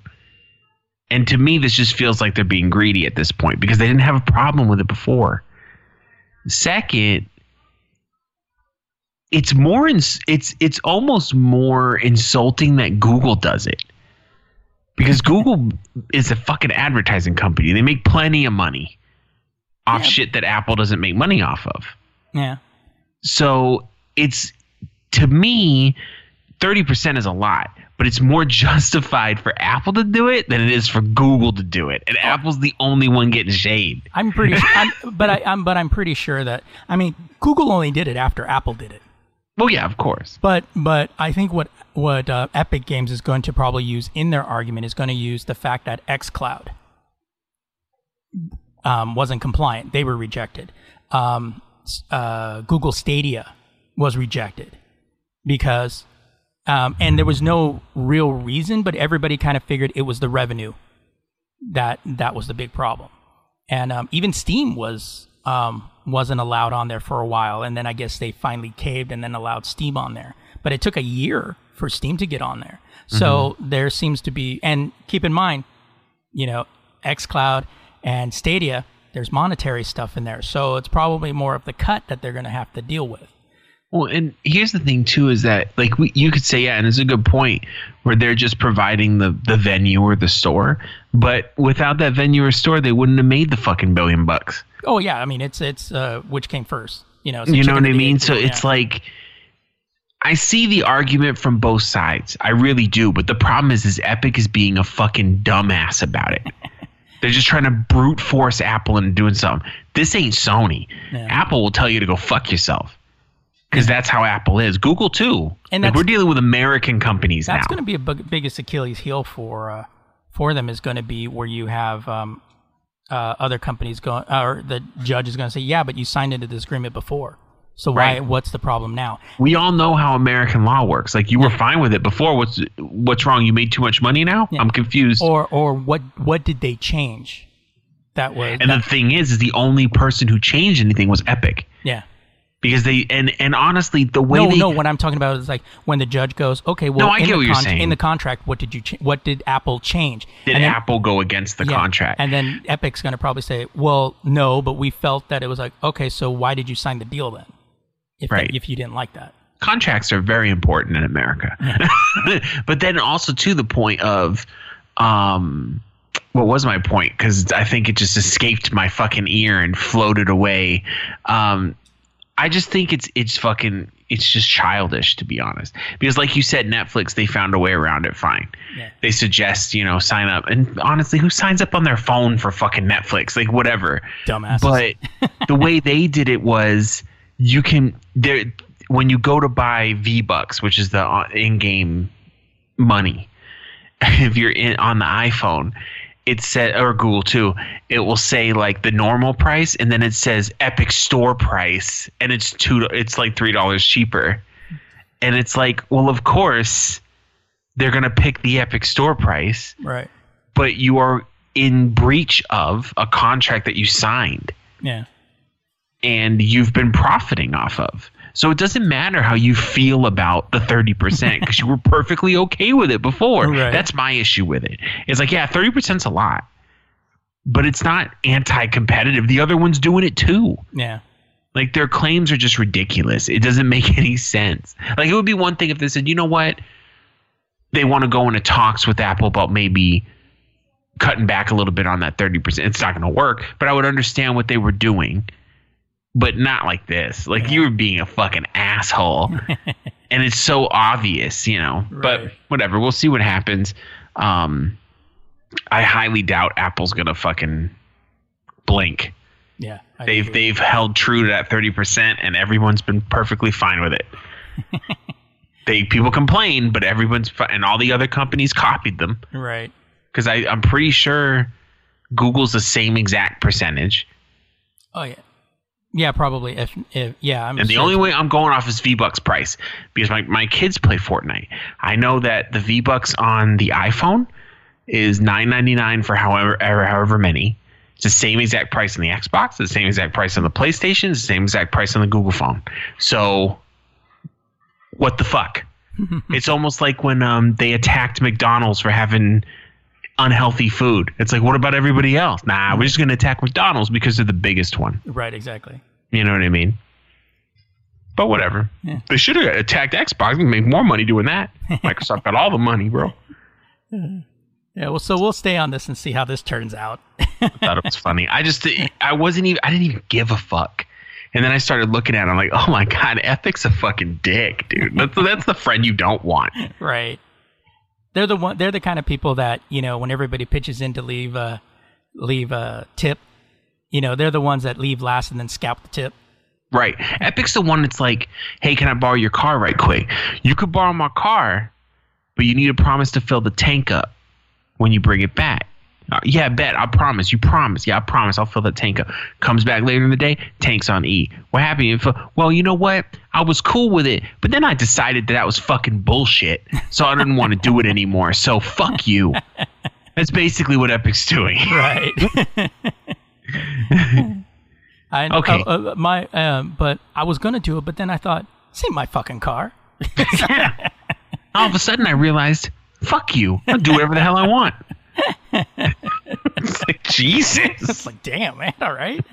and to me this just feels like they're being greedy at this point because they didn't have a problem with it before second it's more ins- it's it's almost more insulting that Google does it. Because Google is a fucking advertising company. They make plenty of money off Yeah. shit that Apple doesn't make money off of. Yeah. So it's to me, 30% is a lot, but it's more (laughs) justified for Apple to do it than it is for Google to do it. And Apple's the only one getting shade. I'm pretty. (laughs) I'm, but I, I'm. But I'm pretty sure that. I mean, Google only did it after Apple did it. Well, yeah, of course. But but I think what what uh, Epic Games is going to probably use in their argument is going to use the fact that XCloud um, wasn't compliant; they were rejected. Um, uh, Google Stadia was rejected because, um, and there was no real reason, but everybody kind of figured it was the revenue that that was the big problem, and um, even Steam was um, wasn't allowed on there for a while, and then I guess they finally caved and then allowed Steam on there. But it took a year for Steam to get on there. So there seems to be, and keep in mind, you know, XCloud and Stadia, there's monetary stuff in there. So it's probably more of the cut that they're going to have to deal with. Well, and here's the thing too is that like we, you could say yeah, and it's a good point where they're just providing the the venue or the store, but without that venue or store, they wouldn't have made the fucking billion bucks. Oh yeah, I mean it's it's uh, which came first, you know? You know what I mean? So deal, it's like I see the argument from both sides. I really do, but the problem is is Epic is being a fucking dumbass about it. (laughs) They're just trying to brute force Apple into doing something. This ain't Sony. Yeah. Apple will tell you to go fuck yourself. Because that's how Apple is. Google too. And like we're dealing with American companies that's now. That's going to be a big, biggest Achilles heel for uh, for them is going to be where you have um, uh, other companies going, or the judge is going to say, yeah, but you signed into this agreement before, so why? Right. What's the problem now? we all know how American law works. Like you were fine with it before. What's what's wrong? You made too much money now? Yeah. I'm confused. Or or what what did they change? That was and that- the thing is, is the only person who changed anything was Epic. yeah. Because they and and honestly, the way No, they no. What I'm talking about is like when the judge goes, okay, well, No, I in get the what you're saying. In the contract, what did you ch- what did Apple change? did And then- Apple go against the Yeah. contract? And then Epic's going to probably say, well, no, but we felt that it was like, okay, so why did you sign the deal then? If, that- Right. if you didn't like that. contracts are very important in America. (laughs) but then also to the point of um, what was my point? Because I think it just escaped my fucking ear and floated away. Um, I just think it's it's fucking it's just childish to be honest. Because like you said, Netflix they found a way around it. Fine. Yeah. They suggest you know sign up, and honestly, who signs up on their phone for fucking Netflix? Like whatever. Dumbasses. But the way they did it was you can there when you go to buy V Bucks, which is the uh, in-game money. (laughs) If you're in on the iPhone, it said or Google too, it will say like the normal price, and then it says Epic Store price, and it's two. It's like three dollars cheaper, and it's like, well, of course, they're gonna pick the Epic Store price right. but you are in breach of a contract that you signed Yeah. and you've been profiting off of. So it doesn't matter how you feel about the 30% because you were perfectly okay with it before. (laughs) Right. That's my issue with it. It's like, yeah, 30% is a lot, but it's not anti competitive. The other one's doing it too. Yeah. Like their claims are just ridiculous. It doesn't (laughs) make any sense. Like it would be one thing if they said, you know what? They want to go into talks with Apple about maybe cutting back a little bit on that 30%. It's not going to work, but I would understand what they were doing, but not like this. Like you were being a fucking asshole. (laughs) and it's so obvious, you know. But whatever, we'll see what happens. Um I highly doubt Apple's going to fucking blink. Yeah. I They've agree. they've held true to that thirty percent, and everyone's been perfectly fine with it. (laughs) they people complain, but everyone's and all the other companies copied them right. because I I'm pretty sure Google's the same exact percentage, Oh yeah. Yeah, probably. If if yeah, I'm and the only way I'm going off is V Bucks price because my my kids play Fortnite. I know that the V Bucks on the iPhone is nine ninety nine for however ever, however many. It's the same exact price on the Xbox, the same exact price on the PlayStation, the same exact price on the Google phone. So what the fuck? (laughs) it's almost like when um, they attacked McDonald's for having unhealthy food. It's like, what about everybody else? Nah, we're just gonna attack McDonald's because they're the biggest one. Right, exactly. You know what I mean? But whatever. Yeah. They should have attacked Xbox and made more money doing that. (laughs) Microsoft got all the money, bro. Yeah, well so we'll stay on this and see how this turns out. (laughs) I thought it was funny. I just I wasn't even I didn't even give a fuck. And then I started looking at it. I'm like, oh my god, Epic's a fucking dick, dude. That's that's the friend you don't want. right. They're the one they're the kind of people that, you know, when everybody pitches in to leave a leave a tip, you know, they're the ones that leave last and then scalp the tip. Right. Epic's the one that's like, hey, can I borrow your car right quick? You could borrow my car, but you need to promise to fill the tank up when you bring it back. Uh, yeah, bet. I promise. You promise. Yeah, I promise. I'll fill that tank up. Comes back later in the day, tank's on E. What happened? Well, you know what? I was cool with it, but then I decided that that was fucking bullshit. So I didn't want to do it anymore. So fuck you. (laughs) That's basically what Epic's doing. Right. (laughs) (laughs) I, Okay. uh, uh, my, um, but I was gonna do it, but then I thought, this ain't my fucking car. (laughs) All of a sudden, I realized, fuck you. I'll do whatever the hell I want. it's (laughs) like, Jesus. It's like, damn, man. All right.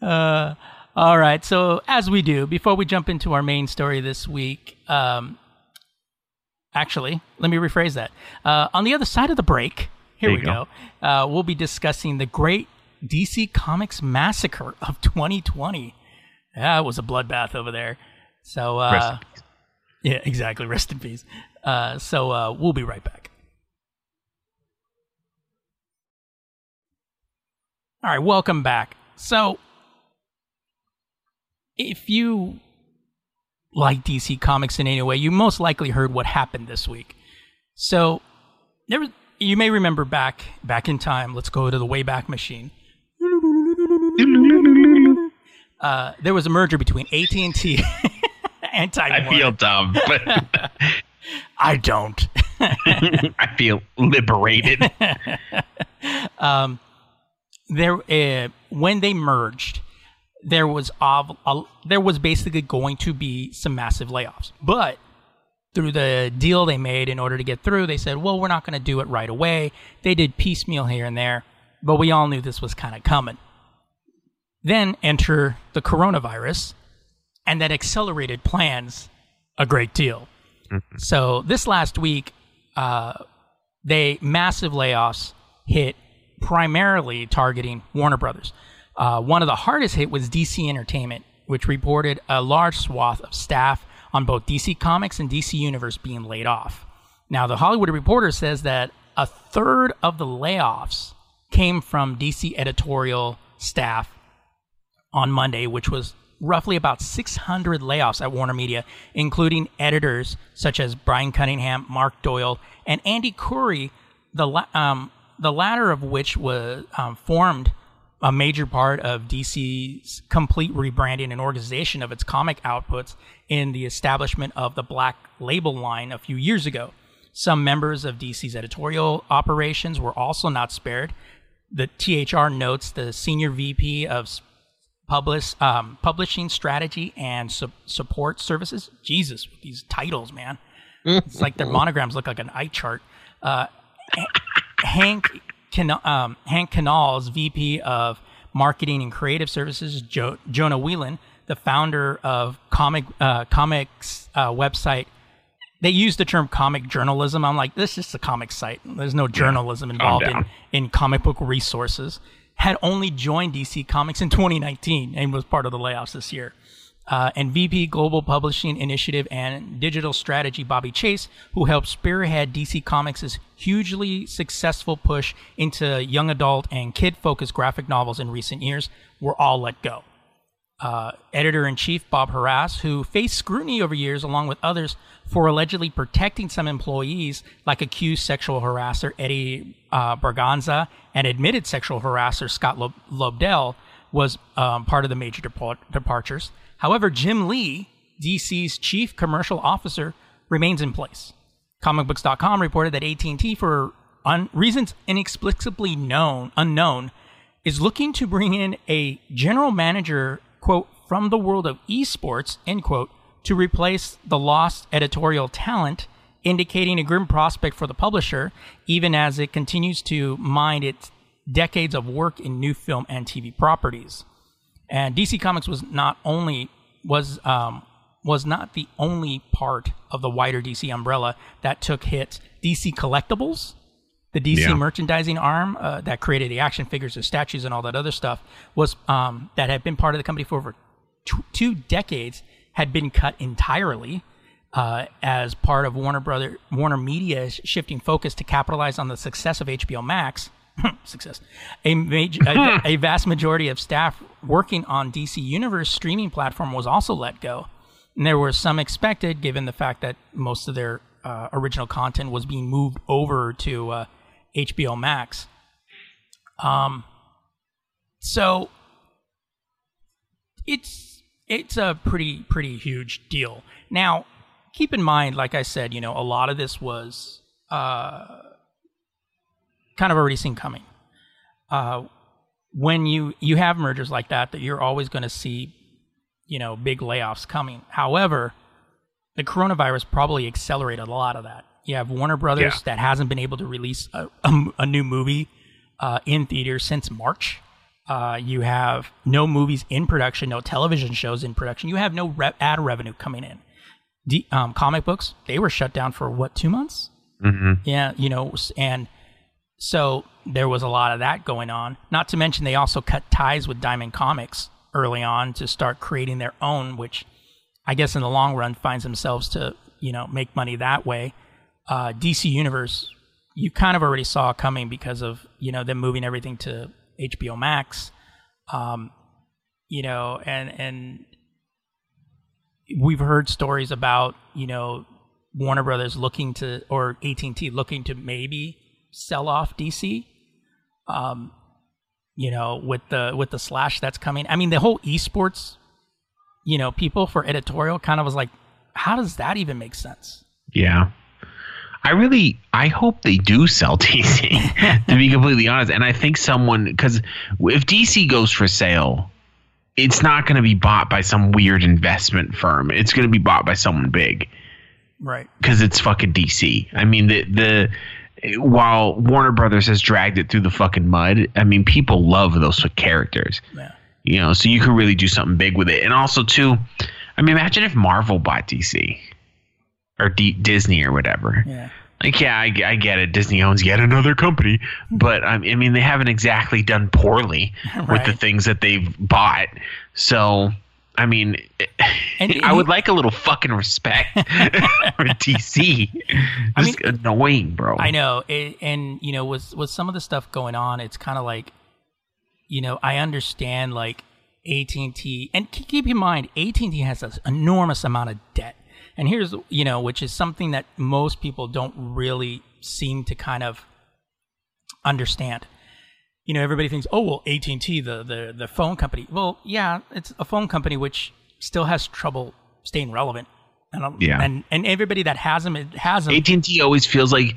Uh, all right. So, as we do, before we jump into our main story this week, um, actually, let me rephrase that. Uh, on the other side of the break, here we go. go. Uh, we'll be discussing the great DC Comics massacre of 2020. Yeah, it was a bloodbath over there. So, uh, yeah, exactly. Rest in peace. Uh, so, uh, we'll be right back. All right, welcome back. So, if you like DC Comics in any way, you most likely heard what happened this week. So, there was, you may remember back back in time. Let's go to the Wayback Machine. Uh, there was a merger between AT and T (laughs) and Time I Warner. feel dumb, but (laughs) I don't. (laughs) I feel liberated. there uh, when they merged there was there was basically going to be some massive layoffs but through the deal they made in order to get through they said well we're not going to do it right away they did piecemeal here and there but we all knew this was kind of coming then enter the coronavirus and that accelerated plans a great deal so this last week uh, they massive layoffs hit primarily targeting Warner Brothers. Uh, one of the hardest hit was DC Entertainment, which reported a large swath of staff on both DC Comics and DC Universe being laid off. Now, the Hollywood Reporter says that a third of the layoffs came from DC editorial staff on Monday, which was roughly about 600 layoffs at Warner Media, including editors such as Brian Cunningham, Mark Doyle, and Andy Khouri, the, um, the latter of which was um, formed a major part of DC's complete rebranding and organization of its comic outputs in the establishment of the Black Label line a few years ago. Some members of DC's editorial operations were also not spared. The THR notes the senior VP of publish, um, publishing strategy and su- support services. Jesus, with these titles, man. it's like their (laughs) monograms look like an eye chart. Uh, Hank Can- um, Hank Kanalz VP of Marketing and Creative Services, jo- Jonah Weiland, the founder of comic uh, comics uh, website. They use the term comic journalism. I'm like, this is a comic site. There's no journalism involved in, in comic book resources. Had only joined DC Comics in 2019 and was part of the layoffs this year uh, and VP Global Publishing Initiative and Digital Strategy Bobbie Chase, who helped spearhead DC Comics' hugely successful push into young adult and kid focused graphic novels in recent years, were all let go. Uh, Editor in chief Bob Harras, who faced scrutiny over years along with others for allegedly protecting some employees, like accused sexual harasser Eddie uh, Berganza and admitted sexual harasser Scott Lobdell, was um, part of the major departures. However, Jim Lee, DC's chief commercial officer, remains in place. Comicbooks.com reported that AT&T, for un- reasons inexplicably known, unknown, is looking to bring in a general manager, quote, from the world of esports, end quote, to replace the lost editorial talent, indicating a grim prospect for the publisher, even as it continues to mine its decades of work in new film and TV properties. And DC Comics was not only was um, was not the only part of the wider DC umbrella that took hits. DC Collectibles, the DC yeah. merchandising arm uh, that created the action figures, and statues, and all that other stuff, was um, that had been part of the company for over two, two decades, had been cut entirely. Uh, as part of Warner Brother Warner Media's shifting focus to capitalize on the success of HBO Max, (laughs) success. A, major, a, (laughs) a, vast majority of staff working on DC Universe streaming platform was also let go. And there were some expected, given the fact that most of their uh, original content was being moved over to uh, HBO Max. Um, so it's it's a pretty pretty huge deal. Now, keep in mind, like I said, you know, a lot of this was. Uh, kind of already seen coming. Uh, when you you have mergers like that, that you're always going to see, you know, big layoffs coming. However, the coronavirus probably accelerated a lot of that. You have Warner Brothers yeah. that hasn't been able to release a, a, a new movie uh, in theaters since March. Uh, you have no movies in production, no television shows in production. You have no re- ad revenue coming in. The um, comic books they were shut down for what two months? Mm-hmm. Yeah, you know, and so there was a lot of that going on. Not to mention, they also cut ties with Diamond Comics early on to start creating their own, which I guess in the long run finds themselves to you know make money that way. Uh, DC Universe, you kind of already saw coming because of you know them moving everything to HBO Max. Um, you know, and and we've heard stories about you know Warner Brothers looking to or AT and T looking to maybe sell off DC. Um, you know, with the with the slash that's coming. I mean, the whole esports, you know, people for editorial kind of was like, how does that even make sense? Yeah. I really, I hope they do sell (laughs) DC, to be completely honest. And I think someone, because if DC goes for sale, it's not going to be bought by some weird investment firm. It's going to be bought by someone big, right? Because it's fucking DC. I mean, the the while Warner Brothers has dragged it through the fucking mud, I mean, people love those characters. Yeah. You know, so you can really do something big with it. And also, too, I mean, imagine if Marvel bought DC or D- Disney or whatever. Yeah. Like, yeah, I, I get it. Disney owns yet another company, but um, I mean, they haven't exactly done poorly (laughs) with the things that they've bought. So, I mean, And- (laughs) I would he- like a little fucking respect (laughs) for DC. I Just annoying, bro. I know, it, and you know, with with some of the stuff going on, it's kind of like, you know, I understand like AT and T, and keep in mind, AT and T has an enormous amount of debt, and here's you know, which is something that most people don't really seem to kind of understand. You know, everybody thinks, oh well, AT and T, the the the phone company. Well, yeah, it's a phone company which still has trouble staying relevant. And, um, Yeah. and and everybody that has them, it has them. AT and T always feels like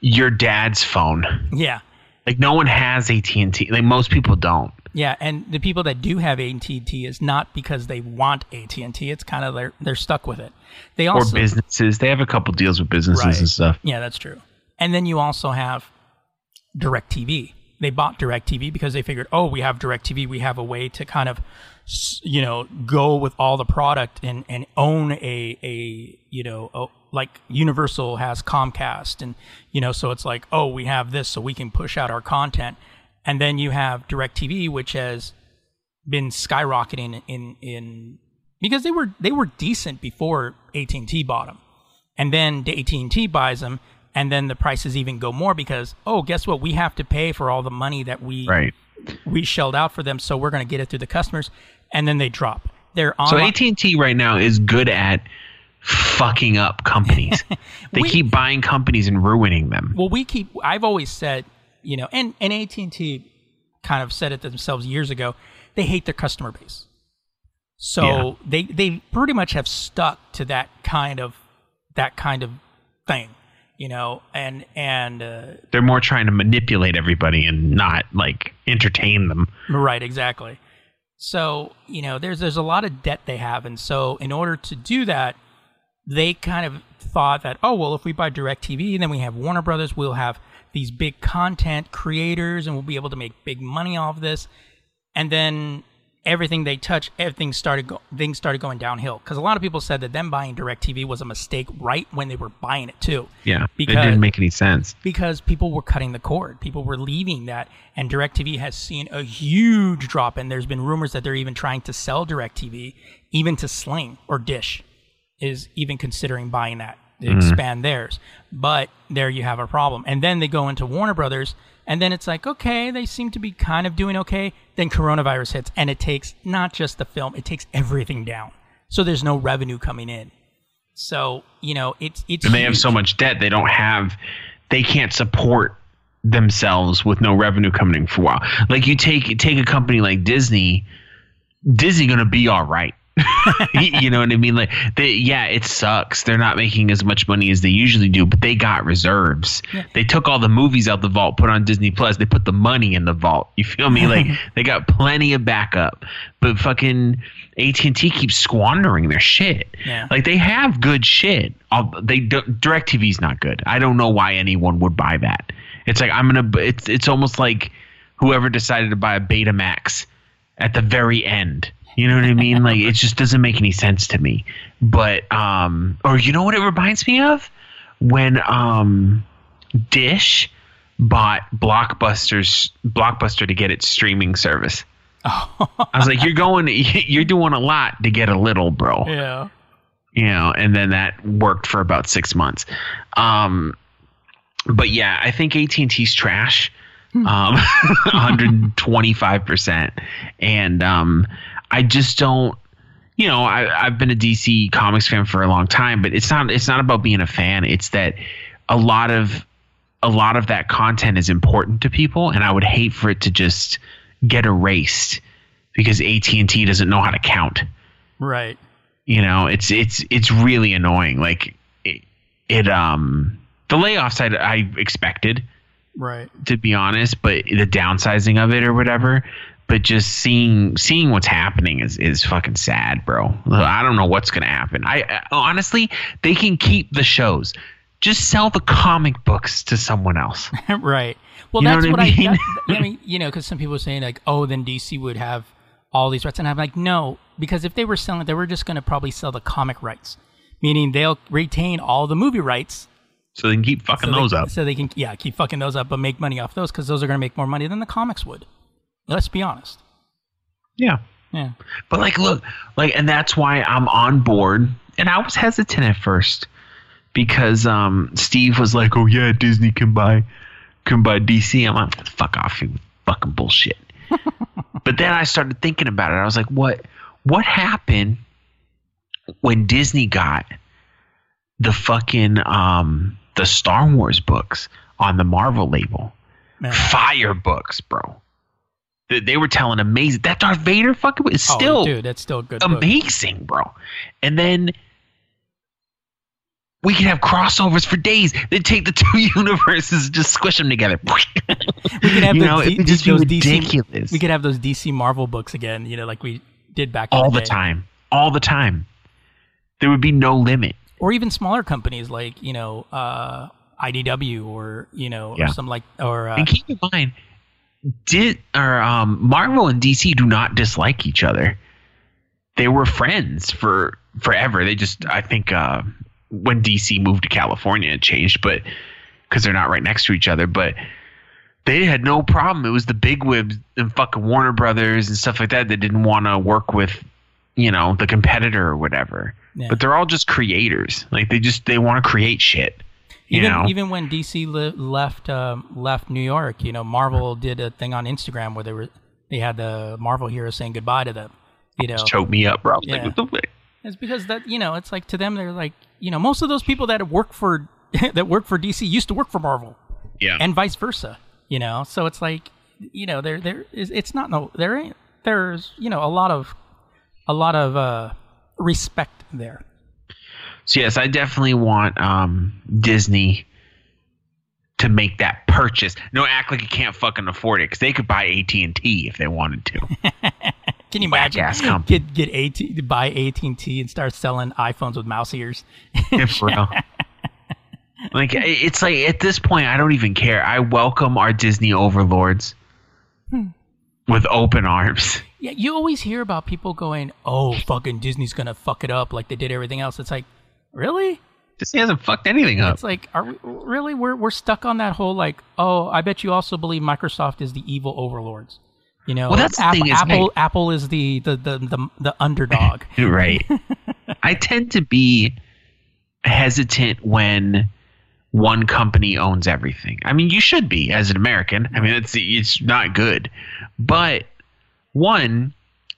your dad's phone. yeah, Like no one has AT and T. Like most people don't. Yeah, and the people that do have AT&T is not because they want AT&T. It's kind of they're they're stuck with it. They also Or businesses. They have a couple deals with businesses Right. and stuff. Yeah, that's true. And then you also have DirecTV. They bought DirecTV because they figured, oh, we have DirecTV. We have a way to kind of, you know, go with all the product and, and own a, a you know, a, like Universal has Comcast. And, you know, so it's like, oh, we have this so we can push out our content. And then you have DirecTV, which has been skyrocketing in, in because they were they were decent before AT&T bought them and then AT&T buys them and then the prices even go more because oh guess what we have to pay for all the money that we Right. we shelled out for them so we're going to get it through the customers and then they drop they're on So AT and T right now is good at fucking up companies. (laughs) they We- keep buying companies and ruining them. well we keep i've always said you know and, and at&t kind of said it to themselves years ago they hate their customer base so Yeah. they they pretty much have stuck to that kind of that kind of thing you know and and uh, They're more trying to manipulate everybody and not like entertain them. Right, exactly. So, you know, there's there's a lot of debt they have and so in order to do that, they kind of thought that, oh well, if we buy DirecTV, then we have Warner Brothers, we'll have these big content creators and we'll be able to make big money off this. And then everything they touch, everything started go- things started going downhill because a lot of people said that them buying DirecTV was a mistake right when they were buying it too Yeah. Because- it didn't make any sense. because people were cutting the cord. People were leaving that, and DirecTV has seen a huge drop. And there's been rumors that they're even trying to sell DirecTV, even to Sling or Dish, is even considering buying that to mm-hmm. expand theirs. But there you have a problem. And then they go into Warner Brothers, and then it's like, okay, they seem to be kind of doing okay. Then coronavirus hits, and it takes not just the film; it takes everything down. So there's no revenue coming in. So you know, it's it's And they have so much debt they don't have they can't support themselves with no revenue coming in for a while. Like you take take a company like Disney, Disney gonna be all right. (laughs) you know what I mean? Like they yeah, it sucks. They're not making as much money as they usually do, but they got reserves. They took all the movies out the vault, put on Disney Plus, they put the money in the vault. You feel me? Like (laughs) they got plenty of backup. But fucking AT&T keeps squandering their shit. Yeah. Like they have good shit. I'll- They don't, DirecTV's not good. I don't know why anyone would buy that. It's like I'm gonna. It's it's almost like whoever decided to buy a Betamax at the very end. You know what I mean? like it just doesn't make any sense to me. But um, or you know what it reminds me of when um, Dish bought Blockbuster's Blockbuster to get its streaming service. I was like, you're going, (laughs) you're doing a lot to get a little, bro yeah. you know, and then that worked for about six months. Um, but yeah, I think AT and T's trash, um, (laughs) 125 percent, and um, I just don't. You know, I, I've been a DC Comics fan for a long time, but it's not. It's not about being a fan. It's that a lot of a lot of that content is important to people, and I would hate for it to just get erased because AT and T doesn't know how to count Right. you know it's it's it's really annoying like it, it um the layoffs I, I expected Right. to be honest but the downsizing of it or whatever but just seeing seeing what's happening is is fucking sad bro i don't know what's gonna happen i, I honestly they can keep the shows just sell the comic books to someone else (laughs) right. Well, You that's what what I I. mean? that- I (laughs) mean, you know, because some people are saying like, oh, then DC would have all these rights, and I'm like, no, because if they were selling, they were just going to probably sell the comic rights, meaning they'll retain all the movie rights, so they can keep fucking so those they, up. So they can yeah keep fucking those up, but make money off those because those are going to make more money than the comics would. Let's be honest. Yeah. Yeah. But like, look, like, and that's why I'm on board. And I was hesitant at first because um, Steve was like, "Oh yeah, Disney can buy can buy DC." I'm like, "Fuck off, you fucking bullshit." (laughs) but then I started thinking about it. I was like, "What? What happened when Disney got the fucking um the Star Wars books on the Marvel label? Man. Fire books, bro." They- were telling amazing. That Darth Vader fucking is Oh, still dude, that's still a good. book. amazing, bro. And then we could have crossovers for days. They take the (laughs) two universes, and just squish them together. (laughs) We could have you know, D- just those DC ridiculous. We could have those DC Marvel books again. You know, like we did back all in the, the time, all the time. There would be no limit. or even smaller companies like you know uh, IDW or you know Yeah. or some like or uh, And keep in mind, did or um, Marvel and DC do not dislike each other. They were friends for forever. They just, I think, uh, when DC moved to California, it changed, but because they're not right next to each other. But they had no problem. It was the big wibs and fucking Warner Brothers and stuff like that that didn't want to work with, you know, the competitor or whatever. Yeah. But they're all just creators. Like they just they want to create shit. Even know, even when DC li- left um, left New York, you know, Marvel did a thing on Instagram where they were they had the Marvel heroes saying goodbye to them. You know, choke me up, bro. Yeah. Like, what the it's because that you know it's like to them they're like you know most of those people that work for (laughs) that work for DC used to work for Marvel Yeah. and vice versa. You know, so it's like you know there there is it's not no there ain't there's you know a lot of a lot of uh, respect there. So yes, I definitely want um, Disney to make that purchase. No, act like you can't fucking afford it because they could buy AT and T if they wanted to. (laughs) Can you Whack imagine get get AT buy AT and T and start selling iPhones with mouse ears? (laughs) Yeah, for real. (laughs) Like it's like at this point, I don't even care. I welcome our Disney overlords with open arms. Yeah, you always hear about people going, "Oh, fucking Disney's gonna fuck it up like they did everything else." It's like, really? Disney hasn't fucked anything up. It's like, are we really? We're we're stuck on that whole like, oh, I bet you also believe Microsoft is the evil overlords. You know, Well, that's the Apple, thing is, Apple, hey- Apple is the the the the, the underdog. (laughs) right. (laughs) I tend to be hesitant when one company owns everything. I mean, you should be as an American. I mean, it's it's not good. But one,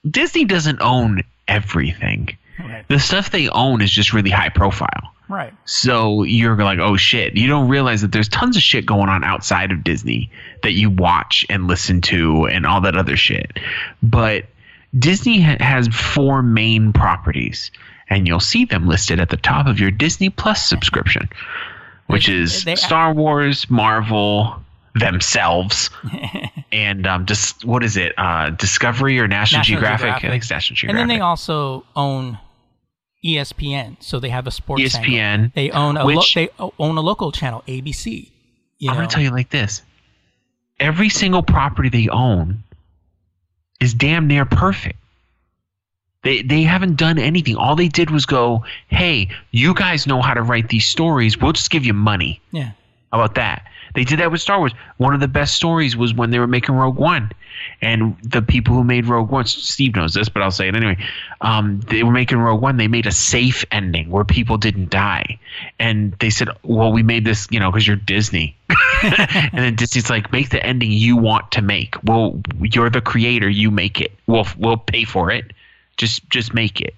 Disney doesn't own everything. Right. The stuff they own is just really high profile. Right. So you're like, oh shit. You don't realize that there's tons of shit going on outside of Disney that you watch and listen to and all that other shit. But Disney ha- has four main properties, and you'll see them listed at the top of your Disney Plus subscription, which is they- Star Wars, Marvel, themselves, (laughs) and um, just what is it? Uh, Discovery or National, National Geographic? I Geographic. think it's National And then they also own ESPN, so they have a sports. angle. ESPN. They own a lo- they own a local channel, ABC. You I'm going to tell you like this every single property they own is damn near perfect. They, they haven't done anything. All they did was go, hey, you guys know how to write these stories. We'll just give you money. Yeah. How about that? They did that with Star Wars. One of the best stories was when they were making Rogue One, and the people who made Rogue One, Steve knows this, but I'll say it anyway. Um, they were making Rogue One. They made a safe ending where people didn't die, and they said, "Well, we made this, you know, because you're Disney." (laughs) and then Disney's like, "Make the ending you want to make. Well, you're the creator. You make it. We'll we'll pay for it. Just just make it."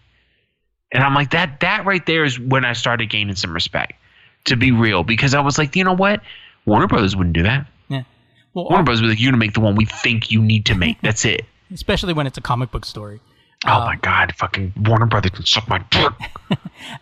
And I'm like, that that right there is when I started gaining some respect, to be real, because I was like, you know what? Warner Brothers wouldn't do that. Yeah. Well, Warner Brothers would be like, you're gonna make the one we think you need to make. That's it. (laughs) especially when it's a comic book story. oh um, my god, fucking Warner Brothers can suck my dick. (laughs)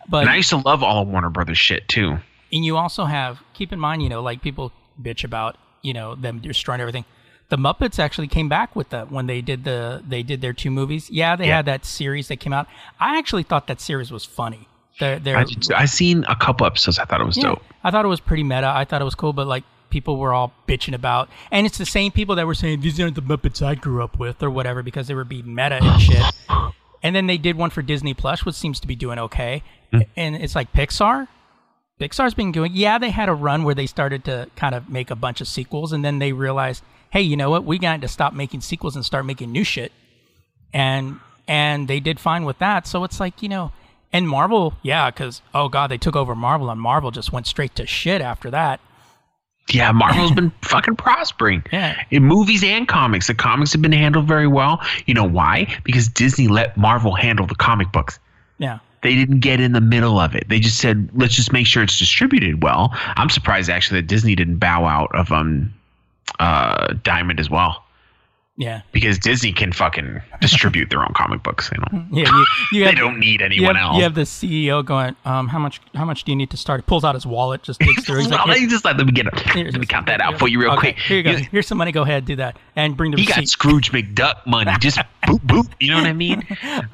But And I used to love all of Warner Brothers shit too. and you also have keep in mind, you know, like people bitch about, you know, them destroying everything. The Muppets actually came back with that when they did the they did their two movies. Yeah, they Yeah. had that series that came out. I actually thought that series was funny. They're, they're, I just, I seen a couple episodes. I thought it was yeah, dope. I thought it was pretty meta. I thought it was cool, but like people were all bitching about, and it's the same people that were saying these aren't the Muppets I grew up with or whatever because they were being meta and shit. (sighs) And then they did one for Disney Plus, which seems to be doing okay. Hmm. And it's like Pixar. Pixar's been doing. Yeah, they had a run where they started to kind of make a bunch of sequels, and then they realized, hey, you know what? We got to stop making sequels and start making new shit. And and they did fine with that. So it's like you know, and Marvel, yeah, because oh god, they took over Marvel, and Marvel just went straight to shit after that. Yeah, Marvel's been fucking prospering. Yeah. In movies and comics. The comics have been handled very well. You know why? Because Disney let Marvel handle the comic books. Yeah. They didn't get in the middle of it. They just said, let's just make sure it's distributed well. I'm surprised actually that Disney didn't bow out of um uh Diamond as well. Yeah. Because Disney can fucking distribute their own comic books, you (laughs) know. Yeah. You, you (laughs) They have, don't need you anyone have, else. you have the CEO going, um, how much how much do you need to start? He pulls out his wallet, just digs through. He's (laughs) like, Well, just let them get it. Let me count that out for you real okay, quick. Here you go. You- Here's some money. Go ahead, do that, and bring the He got. Scrooge McDuck money. Just boop boop. You know what I mean?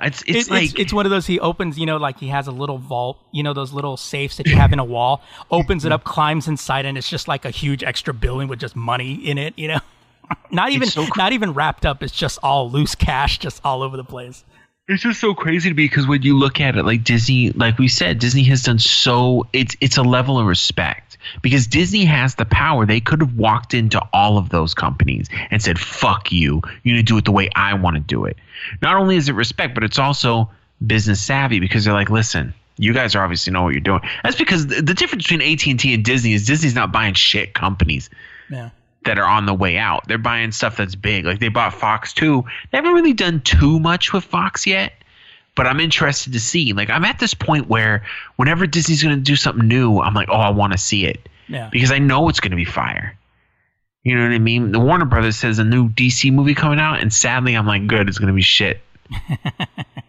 It's it's It- like it's, it's one of those he opens, you know, like he has a little vault, you know, those little safes that you have in a wall, opens it up, climbs inside, and it's just like a huge extra building with just money in it, you know. Not even so cr- not even wrapped up. It's just all loose cash, just all over the place. it's just so crazy to me because when you look at it, like Disney, like we said, Disney has done so. It's it's a level of respect because Disney has the power. They could have walked into all of those companies and said, "Fuck you! You need to do it the way I want to do it." Not only is it respect, but it's also business savvy because they're like, "Listen." You guys are obviously know what you're doing. That's because the, the difference between AT and T and Disney is Disney's not buying shit companies. Yeah. That are on the way out. They're buying stuff that's big. Like they bought Fox too. They haven't really done too much with Fox yet, but I'm interested to see. Like I'm at this point where whenever Disney's going to do something new, I'm like, oh, I want to see it Yeah. because I know it's going to be fire. You know what I mean? The Warner Brothers says a new DC movie coming out, and sadly, I'm like, good, it's going to be shit. (laughs)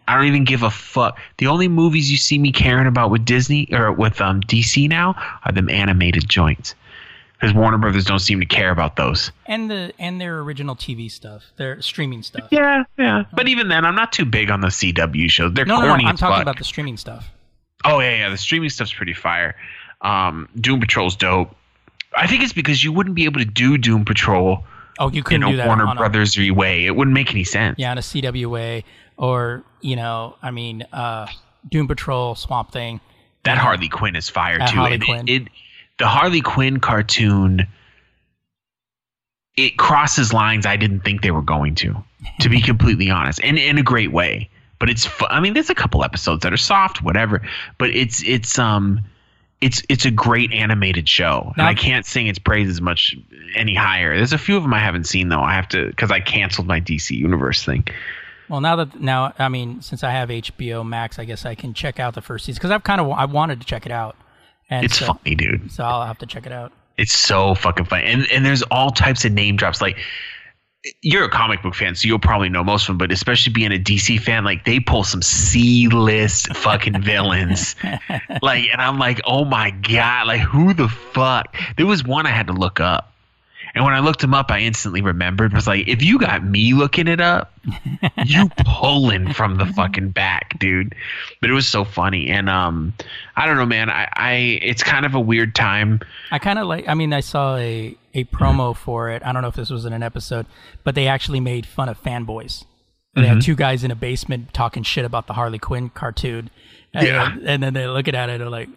I don't even give a fuck. The only movies you see me caring about with Disney or with um, DC now are them animated joints. Because Warner Brothers don't seem to care about those. And the and their original TV stuff, their streaming stuff. Yeah, yeah. But even then, I'm not too big on the CW shows. They're No, no, no. I'm as talking fuck. about the streaming stuff. Oh yeah, yeah. The streaming stuff's pretty fire. Um, Doom Patrol's dope. I think it's because you wouldn't be able to do Doom Patrol Oh, you in couldn't a do that Warner on a, Brothers way. It wouldn't make any sense. yeah, on a CWA or you know, I mean, uh, Doom Patrol, Swamp Thing. That Harley Quinn is fire That too. Harley And it- Quinn. It, the Harley Quinn cartoon it crosses lines I didn't think they were going to. To be (laughs) completely honest, and in a great way. But it's fu- I mean, there's a couple episodes that are soft, whatever. But it's it's um it's it's a great animated show, and I can't sing its praises much any higher. There's a few of them I haven't seen though. I have to because I canceled my DC Universe thing. Well, now that now, I mean, since I have HBO Max, I guess I can check out the first season because I've kind of I wanted to check it out, and It's so, funny, dude. so I'll have to check it out. It's so fucking funny. And and there's all types of name drops. Like you're a comic book fan, so you'll probably know most of them, but especially being a DC fan, like they pull some C list fucking (laughs) villains. Like, and I'm like, oh my God, like who the fuck? There was one I had to look up. And when I looked him up, I instantly remembered. Was like, if you got me looking it up, you (laughs) pulling from the fucking back, dude. But it was so funny, and um, I don't know, man. I, I it's kind of a weird time. I kind of like. I mean, I saw a a promo for it. I don't know if this was in an episode, but they actually made fun of fanboys. They Mm-hmm. had two guys in a basement talking shit about the Harley Quinn cartoon, and, Yeah. and then they're looking at it and they're like,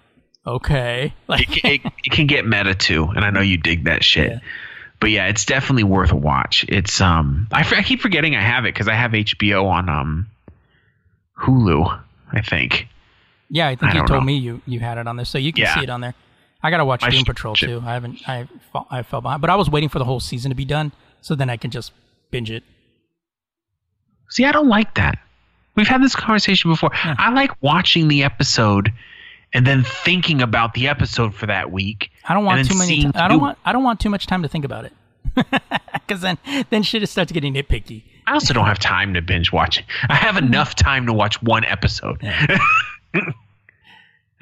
okay, like it, it, it can get meta too, and I know you dig that shit. Yeah. But yeah, it's definitely worth a watch. It's um, I, f- I keep forgetting I have it because I have HBO on um, Hulu. I think. yeah. I think I you told know. me you you had it on there, so you can Yeah. see it on there. I gotta watch I Doom should- Patrol should- too. I haven't. I fall, I fell behind, but I was waiting for the whole season to be done, so then I can just binge it. See, I don't like that. We've had this conversation before. I like watching the episode and then thinking about the episode for that week. I don't want too many. Ti- I don't want. I don't want too much time to think about it, (laughs) because then then shit starts getting nitpicky. I also don't have time to binge watch. I have mm-hmm. enough time to watch one episode. (laughs) I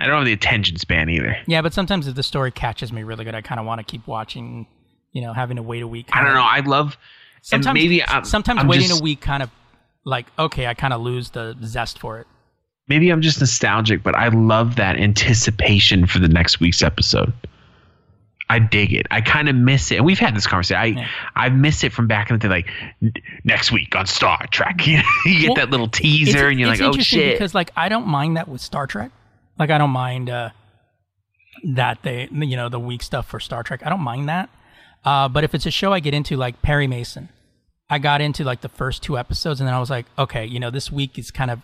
don't have the attention span either. Yeah, but sometimes if the story catches me really good, I kind of want to keep watching. You know, having to wait a week. I don't know. I love. Sometimes, and maybe I'm, sometimes I'm waiting just- a week kind of like okay, I kind of lose the zest for it. Maybe I'm just nostalgic, but I love that anticipation for the next week's episode. I dig it. I kind of miss it. And we've had this conversation. I Yeah. I miss it from back in the day, like next week on Star Trek. (laughs) you get Well, that little teaser, and you're like, oh shit. because like I don't mind that with Star Trek. Like I don't mind. uh that they you know the week stuff for Star Trek. I don't mind that. Uh, but if it's a show I get into like Perry Mason, I got into like the first two episodes and then I was like, okay, you know, this week is kind of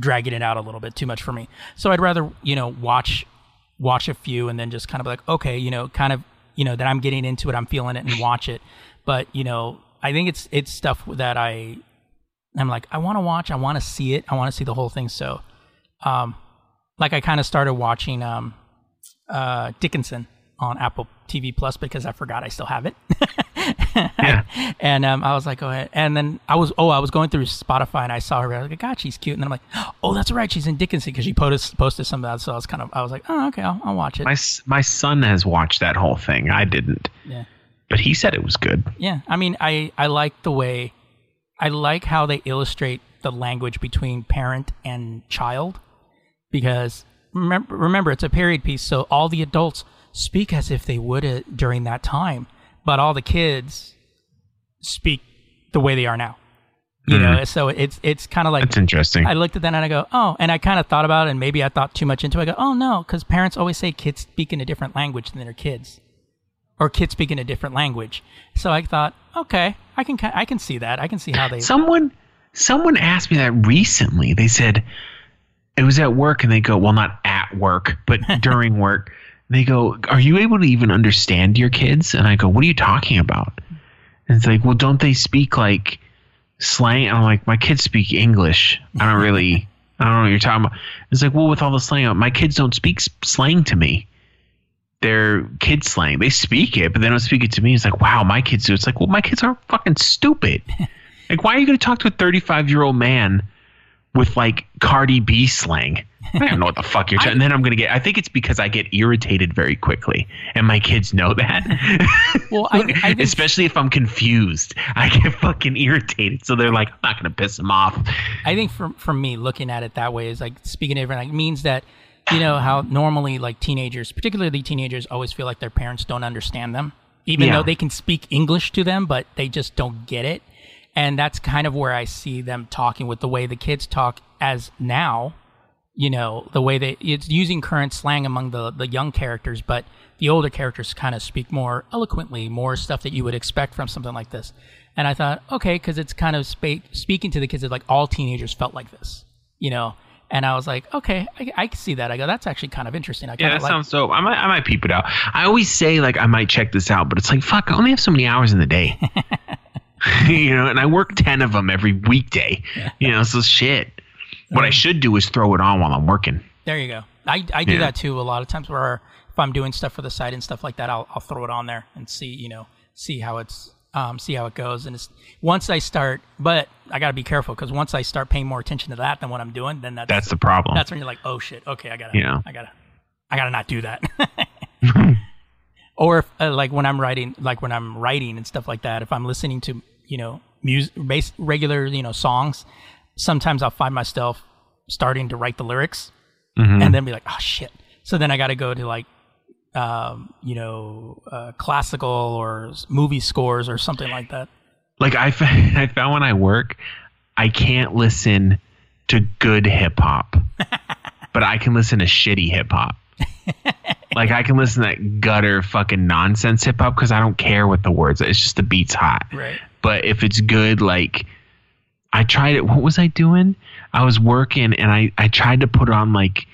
dragging it out a little bit too much for me. So I'd rather, you know, watch watch a few and then just kind of like, okay, you know, kind of, you know, that I'm getting into it, I'm feeling it and watch it. But, you know, I think it's it's stuff that I I'm like, I want to watch, I want to see it, I want to see the whole thing. So um like I kind of started watching um uh Dickinson on Apple TV Plus because I forgot I still have it. (laughs) yeah. (laughs) and um, I was like, go ahead. And then I was, oh, I was going through Spotify and I saw her. I was like, God, she's cute. And then I'm like, oh, that's right, she's in Dickinson because she posted posted some of that. So I was kind of, I was like, oh, okay, I'll, I'll watch it. My my son has watched that whole thing. I didn't. Yeah. But he said it was good. Yeah, I mean, I I like the way, I like how they illustrate the language between parent and child, because remember, remember it's a period piece, so all the adults speak as if they would uh, during that time, but all the kids speak the way they are now. You mm. know, so it's it's kind of like that's interesting. I looked at that and I go, oh, and I kind of thought about it, and maybe I thought too much into it. I go, oh no, because parents always say kids speak in a different language than their kids, or kids speak in a different language. So I thought, okay, I can I can see that. I can see how they. Someone someone asked me that recently. They said it was at work, and they go, well, not at work, but (laughs) during work they go, Are you able to even understand your kids? And I go, What are you talking about? And it's like, Well, don't they speak like slang? And I'm like, My kids speak English. I don't really, I don't know what you're talking about. It's like, Well, with all the slang, my kids don't speak slang to me. They're kid slang. They speak it, but they don't speak it to me. It's like, Wow, my kids do. It's like, Well, my kids aren't fucking stupid. (laughs) like, why are you going to talk to a 35 year old man with like Cardi B slang? I don't know what the fuck you're talking. And then I'm gonna get. I think it's because I get irritated very quickly, and my kids know that. well, I, I (laughs) especially if I'm confused, I get fucking irritated. So they're like, I'm not gonna piss them off. I think for for me, looking at it that way is like speaking different. Like means that you know how normally like teenagers, particularly teenagers, always feel like their parents don't understand them, even yeah. though they can speak English to them, but they just don't get it. And that's kind of where I see them talking with the way the kids talk as now you know the way that it's using current slang among the the young characters but the older characters kind of speak more eloquently more stuff that you would expect from something like this and i thought okay because it's kind of spa- speaking to the kids that like all teenagers felt like this you know and I was like, okay, I, I can see that. I go, that's actually kind of interesting. I yeah, that like sounds dope. I might, I might peep it out. I always say like I might check this out, but it's like fuck, I only have so many hours in the day, (laughs) (laughs) you know, and I work ten of them every weekday, (laughs) you know, so shit. What I should do is throw it on while I'm working. There you go. I, I do yeah. that too a lot of times where if I'm doing stuff for the site and stuff like that, I'll, I'll throw it on there and see, you know, see how it's, um, see how it goes. And it's once I start, but I got to be careful because once I start paying more attention to that than what I'm doing, then that's, that's the problem. That's when you're like, oh shit, okay, I gotta, yeah. I gotta, I gotta not do that. (laughs) (laughs) or if, uh, like when I'm writing, like when I'm writing and stuff like that, if I'm listening to, you know, music, base, regular, you know, songs, sometimes I'll find myself starting to write the lyrics mm-hmm. and then be like, oh shit. So then I got to go to like, um, you know, uh, classical or movie scores or something like that. Like I, found, (laughs) I found when I work, I can't listen to good hip hop, (laughs) but I can listen to shitty hip hop. (laughs) like I can listen to that gutter fucking nonsense hip hop because I don't care what the words. It's just the beat's hot. Right. But if it's good, like I tried it. What was I doing? I was working and I, I tried to put on like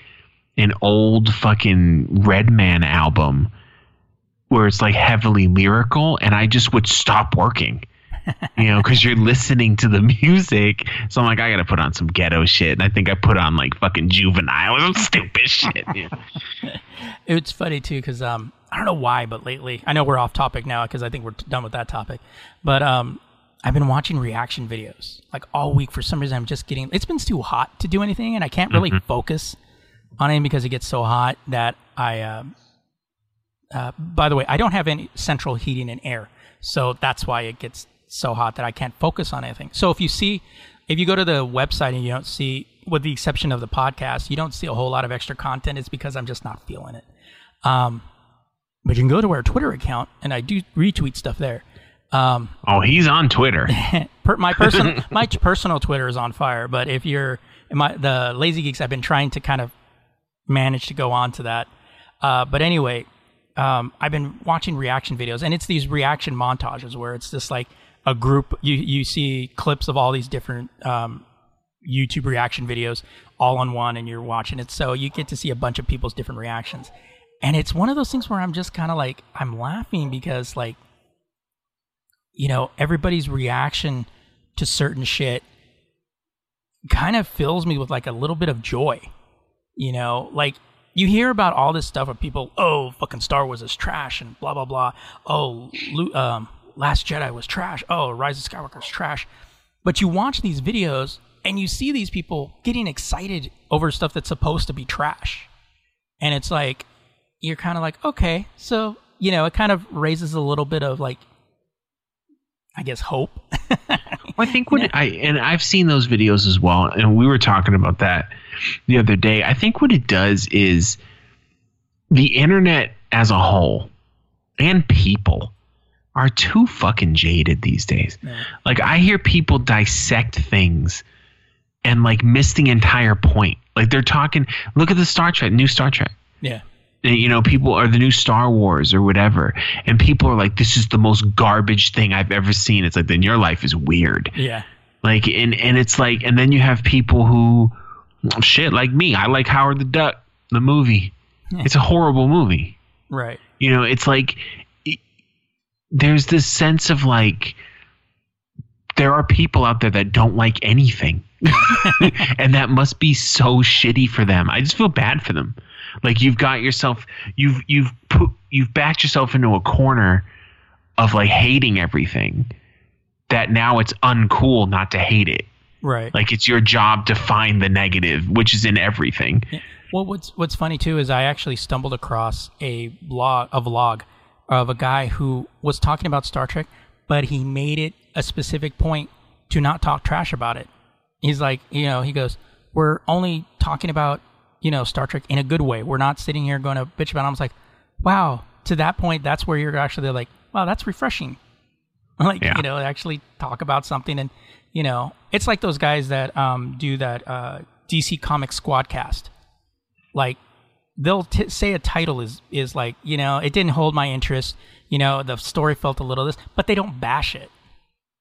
an old fucking Redman album where it's like heavily lyrical and I just would stop working. you know, because you're listening to the (laughs) music. So I'm like, I gotta put on some ghetto shit. And I think I put on like fucking juvenile or some (laughs) stupid shit. (laughs) It's funny too, because um, I don't know why, but lately, I know we're off topic now because I think we're done with that topic. But um, I've been watching reaction videos like all week. For some reason, I'm just getting. It's been too hot to do anything, and I can't really mm-hmm. focus on it because it gets so hot that I. Uh, uh, by the way, I don't have any central heating and air, so that's why it gets so hot that I can't focus on anything. So if you see, if you go to the website and you don't see, with the exception of the podcast, you don't see a whole lot of extra content. It's because I'm just not feeling it. Um, but you can go to our Twitter account, and I do retweet stuff there. Um, oh, he's on Twitter. (laughs) my personal (laughs) my personal Twitter is on fire. But if you're my the Lazy Geeks, I've been trying to kind of manage to go on to that. Uh, but anyway, um, I've been watching reaction videos, and it's these reaction montages where it's just like a group. You you see clips of all these different um, YouTube reaction videos all on one, and you're watching it. So you get to see a bunch of people's different reactions, and it's one of those things where I'm just kind of like I'm laughing because like you know everybody's reaction to certain shit kind of fills me with like a little bit of joy. You know, like you hear about all this stuff of people, oh, fucking Star Wars is trash and blah blah blah. Oh, um, Last Jedi was trash. Oh, Rise of Skywalker is trash. But you watch these videos and you see these people getting excited over stuff that's supposed to be trash, and it's like you're kind of like, okay, so you know, it kind of raises a little bit of like, I guess, hope. I think what (laughs) I and I've seen those videos as well, and we were talking about that the other day. I think what it does is the internet as a whole and people are too fucking jaded these days. Yeah. Like I hear people dissect things and like miss the entire point. Like they're talking, look at the Star Trek, new Star Trek. Yeah you know people are the new star wars or whatever and people are like this is the most garbage thing i've ever seen. It's like then your life is weird. Yeah. Like and and it's like and then you have people who shit like me i like howard the duck the movie. It's a horrible movie. Right. You know it's like it, there's this sense of like there are people out there that don't like anything. (laughs) (laughs) And that must be so shitty for them. I just feel bad for them like you've got yourself you've you've put you've backed yourself into a corner of like hating everything that now it's uncool not to hate it. Right. Like it's your job to find the negative, which is in everything. Yeah. Well, what's what's funny too is I actually stumbled across a blog, a vlog of a guy who was talking about Star Trek, but he made it a specific point to not talk trash about it. He's like, you know, he goes, "We're only talking about you know, Star Trek in a good way. We're not sitting here going to bitch about it. I was like, wow, to that point, that's where you're actually like, wow, that's refreshing. (laughs) like, yeah. you know, actually talk about something. And, you know, it's like those guys that um, do that uh, DC Comics Squadcast. Like, they'll t- say a title is, is like, you know, it didn't hold my interest. You know, the story felt a little this, but they don't bash it.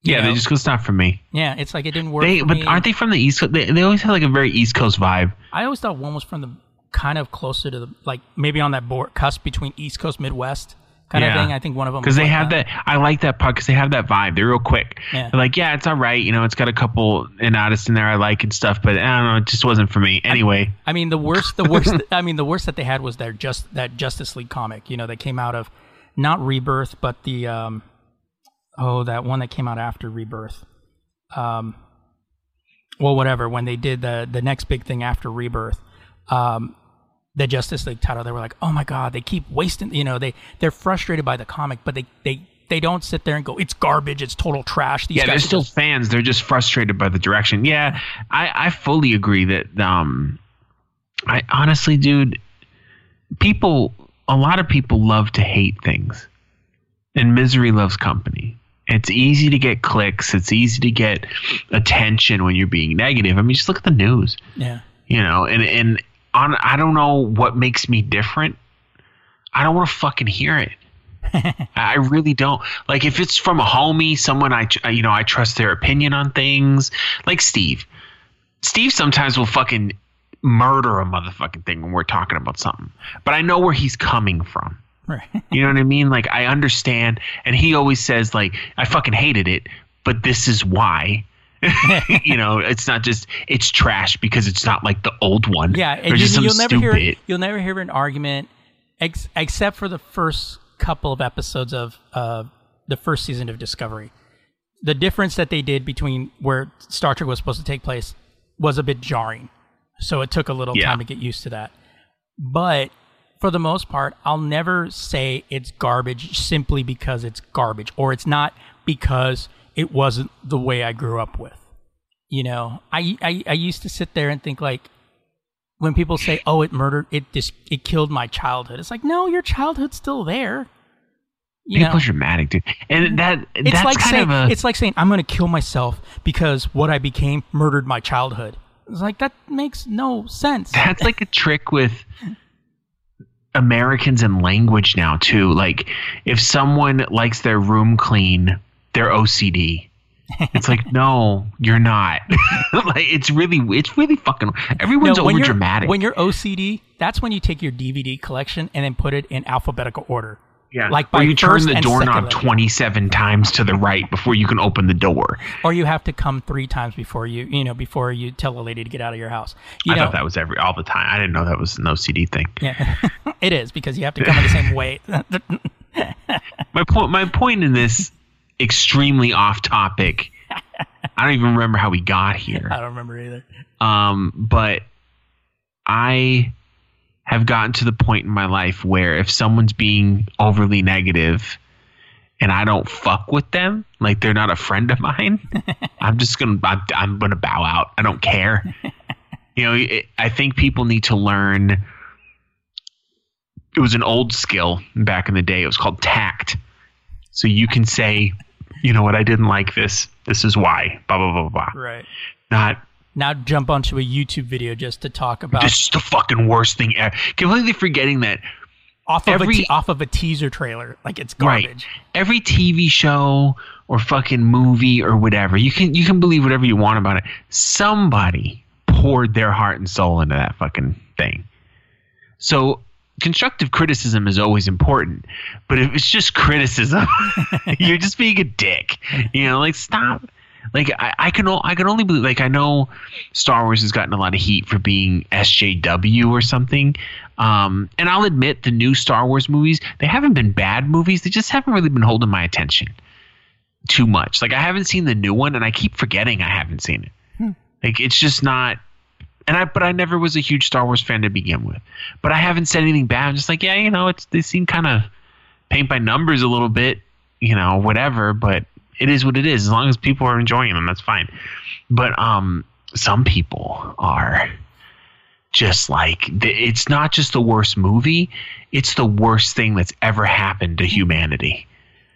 Yeah, know? they just go, it's not for me. Yeah, it's like it didn't work. They, but me. aren't they from the East Coast? They, they always have like a very East Coast vibe. I always thought one was from the kind of closer to the like maybe on that board, cusp between East Coast Midwest kind yeah. of thing. I think one of them because they like have that. that. I like that part because they have that vibe. They're real quick. Yeah. They're like, yeah, it's all right. You know, it's got a couple in artists in there I like and stuff, but I don't know, it just wasn't for me. Anyway, I, I mean, the worst, the worst. (laughs) I mean, the worst that they had was their just that Justice League comic. You know, that came out of not Rebirth, but the um, oh, that one that came out after Rebirth um, well, whatever. When they did the the next big thing after Rebirth, um, the Justice League title, they were like, "Oh my God, they keep wasting." You know, they they're frustrated by the comic, but they they they don't sit there and go, "It's garbage. It's total trash." These yeah, they're still just- fans. They're just frustrated by the direction. Yeah, I I fully agree that um, I honestly, dude, people, a lot of people love to hate things, and misery loves company. It's easy to get clicks. It's easy to get attention when you're being negative. I mean, just look at the news. Yeah. You know, and and on I don't know what makes me different. I don't want to fucking hear it. (laughs) I really don't. Like if it's from a homie, someone I you know I trust their opinion on things, like Steve. Steve sometimes will fucking murder a motherfucking thing when we're talking about something, but I know where he's coming from. Right. you know what I mean? Like I understand, and he always says like I fucking hated it, but this is why. (laughs) you know, it's not just it's trash because it's not like the old one. Yeah, and you, will never hear you'll never hear an argument ex- except for the first couple of episodes of uh, the first season of Discovery. The difference that they did between where Star Trek was supposed to take place was a bit jarring, so it took a little yeah. time to get used to that. But for the most part, I'll never say it's garbage simply because it's garbage or it's not because it wasn't the way I grew up with. You know, I, I, I used to sit there and think like, when people say, "Oh, it murdered it, just it killed my childhood," it's like, no, your childhood's still there. You People know? are dramatic, dude, and mm-hmm. that it's that's like kind saying, of a. It's like saying, "I'm going to kill myself because what I became murdered my childhood." It's like that makes no sense. That's like a trick with (laughs) Americans and language now too. Like if someone likes their room clean, they're OCD. It's like no, you're not. (laughs) like it's really, it's really fucking. Everyone's No, when over you're- dramatic. When you're OCD, that's when you take your DVD collection and then put it in alphabetical order. Yeah, like or you turn the doorknob 27 times to the right before you can open the door. Or you have to come three times before you, you know, before you tell a lady to get out of your house. You I know, thought that was every all the time. I didn't know that was an OCD thing. yeah, (laughs) it is because you have to come in the same way. (laughs) My point. My point in this extremely off topic. I don't even remember how we got here. I don't remember either. Um, but I have gotten to the point in my life where if someone's being overly negative and I don't fuck with them, like they're not a friend of mine, (laughs) I'm just gonna I'm, I'm gonna bow out. I don't care. you know, it, I think people need to learn. It was an old skill back in the day. It was called tact. So you can say, you know what, I didn't like this. This is why. Blah blah blah blah. blah. Right. Not Now jump onto a YouTube video just to talk about this is the fucking worst thing ever. Completely forgetting that off of a every- off of a teaser trailer, like it's right garbage. every TV show or fucking movie or whatever you can you can believe whatever you want about it. Somebody poured their heart and soul into that fucking thing. So constructive criticism is always important, but if it's just criticism, (laughs) you're just being a dick. You know, like stop. Like I, I can o- I can only believe like I know Star Wars has gotten a lot of heat for being SJW or something. Um, and I'll admit the new Star Wars movies, they haven't been bad movies. They just haven't really been holding my attention too much. Like I haven't seen the new one and I keep forgetting I haven't seen it. Like it's just not and I but I never was a huge Star Wars fan to begin with. But I haven't said anything bad. I'm just like, yeah, you know, it's they seem kind of paint by numbers a little bit, you know, whatever, but it is what it is. As long as people are enjoying them, that's fine. But um some people are just like it's not just the worst movie, it's the worst thing that's ever happened to humanity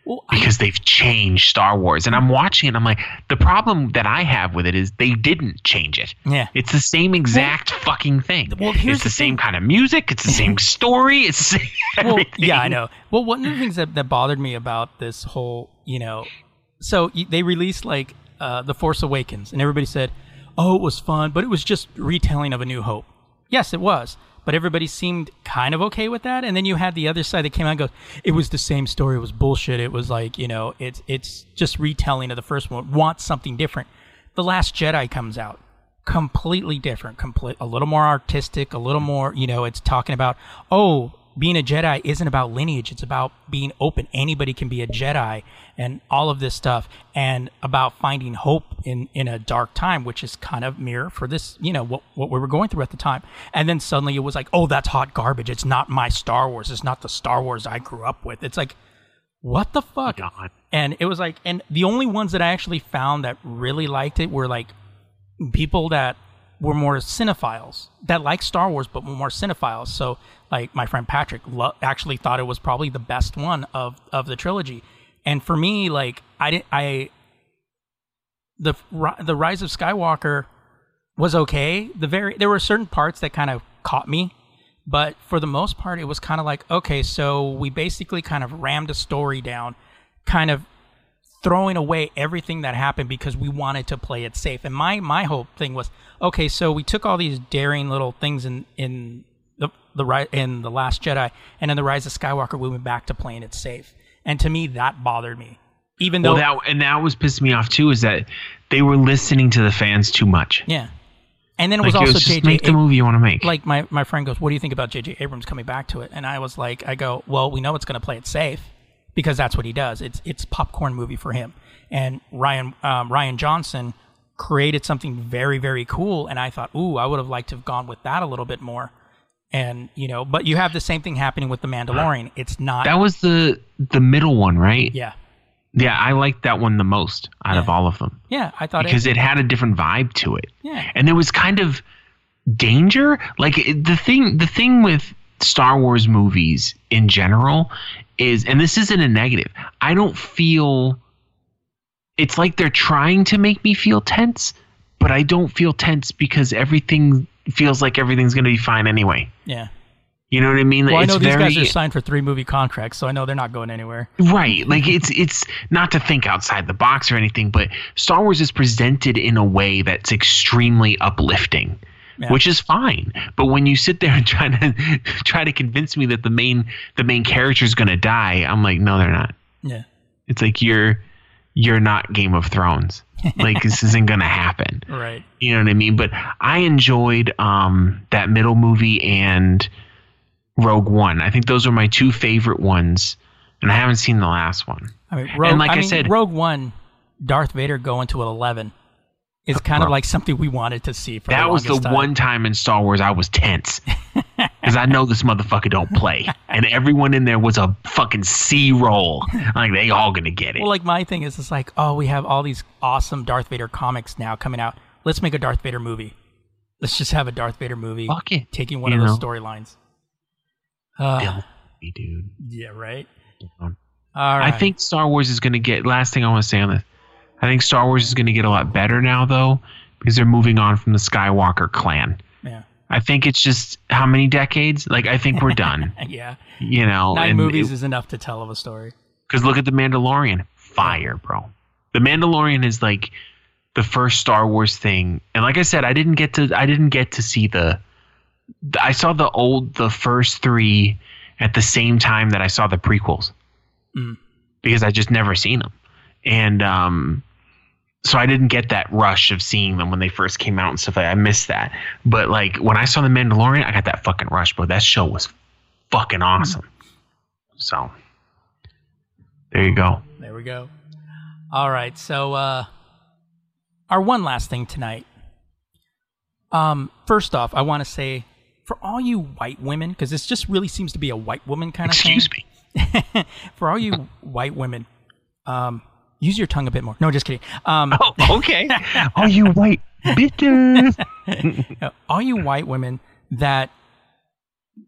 Well, I- because they've changed Star Wars. And I'm watching it, I'm like, the problem that I have with it is they didn't change it. yeah. It's the same exact fucking thing. well, here's it's the, the same thing. kind of music. It's the same (laughs) story. It's the same well, everything. yeah, I know. Well, one of the things that, that bothered me about this whole, you know, so they released like uh, The Force Awakens, and everybody said, oh, it was fun, but it was just retelling of A New Hope. Yes, it was. But everybody seemed kind of okay with that, and then you had the other side that came out and goes, "It was the same story. It was bullshit. It was like you know, it's it's just retelling of the first one. Want something different." The Last Jedi comes out, completely different, complete a little more artistic, a little more, you know, it's talking about, oh, being a Jedi isn't about lineage, it's about being open. Anybody can be a Jedi and all of this stuff and about finding hope in in a dark time, which is kind of mirror for this, you know, what what we were going through at the time. And then suddenly it was like, "Oh, that's hot garbage. It's not my Star Wars. It's not the Star Wars I grew up with." It's like what the fuck? Oh God. And it was like, and the only ones that I actually found that really liked it were like people that were more cinephiles that like Star Wars, but were more cinephiles. So, like my friend Patrick lo- actually thought it was probably the best one of of the trilogy. And for me, like I didn't, I the the Rise of Skywalker was okay. The very there were certain parts that kind of caught me, but for the most part, it was kind of like okay, so we basically kind of rammed a story down, kind of throwing away everything that happened because we wanted to play it safe. And my my whole thing was okay, so we took all these daring little things in in the the ri- in the Last Jedi, and in the Rise of Skywalker, we went back to playing it safe. And to me, that bothered me. Even though, Well, that and that was pissing me off too. Is that they were listening to the fans too much. yeah. And then it Like was it also was just JJ make the movie you want to make. like my, my friend goes, What do you think about JJ Abrams coming back to it? And I was like, I go, Well, we know it's gonna play it safe because that's what he does. It's it's popcorn movie for him. And Rian um, Rian Johnson created something very, very cool and I thought, Ooh, I would have liked to have gone with that a little bit more. And you know, but you have the same thing happening with the Mandalorian. It's not that was the the middle one, right? Yeah. Yeah, I liked that one the most out of all of them Yeah, I thought it because it, it had a different vibe to it. Yeah. and there was kind of danger. Like it, the thing, the thing with Star Wars movies in general is, and this isn't a negative. I don't feel. It's like they're trying to make me feel tense, but I don't feel tense because everything feels like everything's going to be fine anyway. Yeah. You know what I mean? Well, I it's know these very guys are signed for three movie contracts, so I know they're not going anywhere. right. Like it's it's not to think outside the box or anything, but Star Wars is presented in a way that's extremely uplifting. Yeah. Which is fine, but when you sit there and try to (laughs) try to convince me that the main the main character is going to die, I'm like, no, they're not. Yeah. It's like you're you're not Game of Thrones. Like this (laughs) isn't gonna happen. Right. You know what I mean? But I enjoyed um that middle movie and Rogue One. I think those are my two favorite ones, and I haven't seen the last one. I mean, Rogue, like I mean, said- Rogue One, Darth Vader going to an eleven is kind of like something we wanted to see. For That the was the time. one time in Star Wars I was tense (laughs) because I know this motherfucker don't play, and everyone in there was a fucking C roll. Like they all gonna get it. Well, like my thing is, it's like, oh, we have all these awesome Darth Vader comics now coming out. Let's make a Darth Vader movie. Let's just have a Darth Vader movie Fuck it. taking one You of those storylines. Uh, dude. yeah, right. All right. I think Star Wars is going to get. Last thing I want to say on this, I think Star Wars is going to get a lot better now, though, because they're moving on from the Skywalker clan. I think it's just how many decades? Like I think we're done. (laughs) Yeah. you know, Nine movies it- is enough to tell of a story. Because look at the Mandalorian, fire, bro. The Mandalorian is like the first Star Wars thing, and like I said, I didn't get to I didn't get to see the. I saw the old the first three at the same time that I saw the prequels, Mm. because I just never seen them, and um, so I didn't get that rush of seeing them when they first came out and stuff like. that. I missed that, but like when I saw the Mandalorian, I got that fucking rush, bro. That show was fucking awesome. So there you go. There we go. All right. So, uh, our one last thing tonight. Um, first off, I want to say for all you white women, because this just really seems to be a white woman kind of thing. Excuse me. (laughs) for all you white women, um, use your tongue a bit more. No, just kidding. Um, (laughs) Oh, okay. (laughs) Are you white bitches? (laughs) all you white women that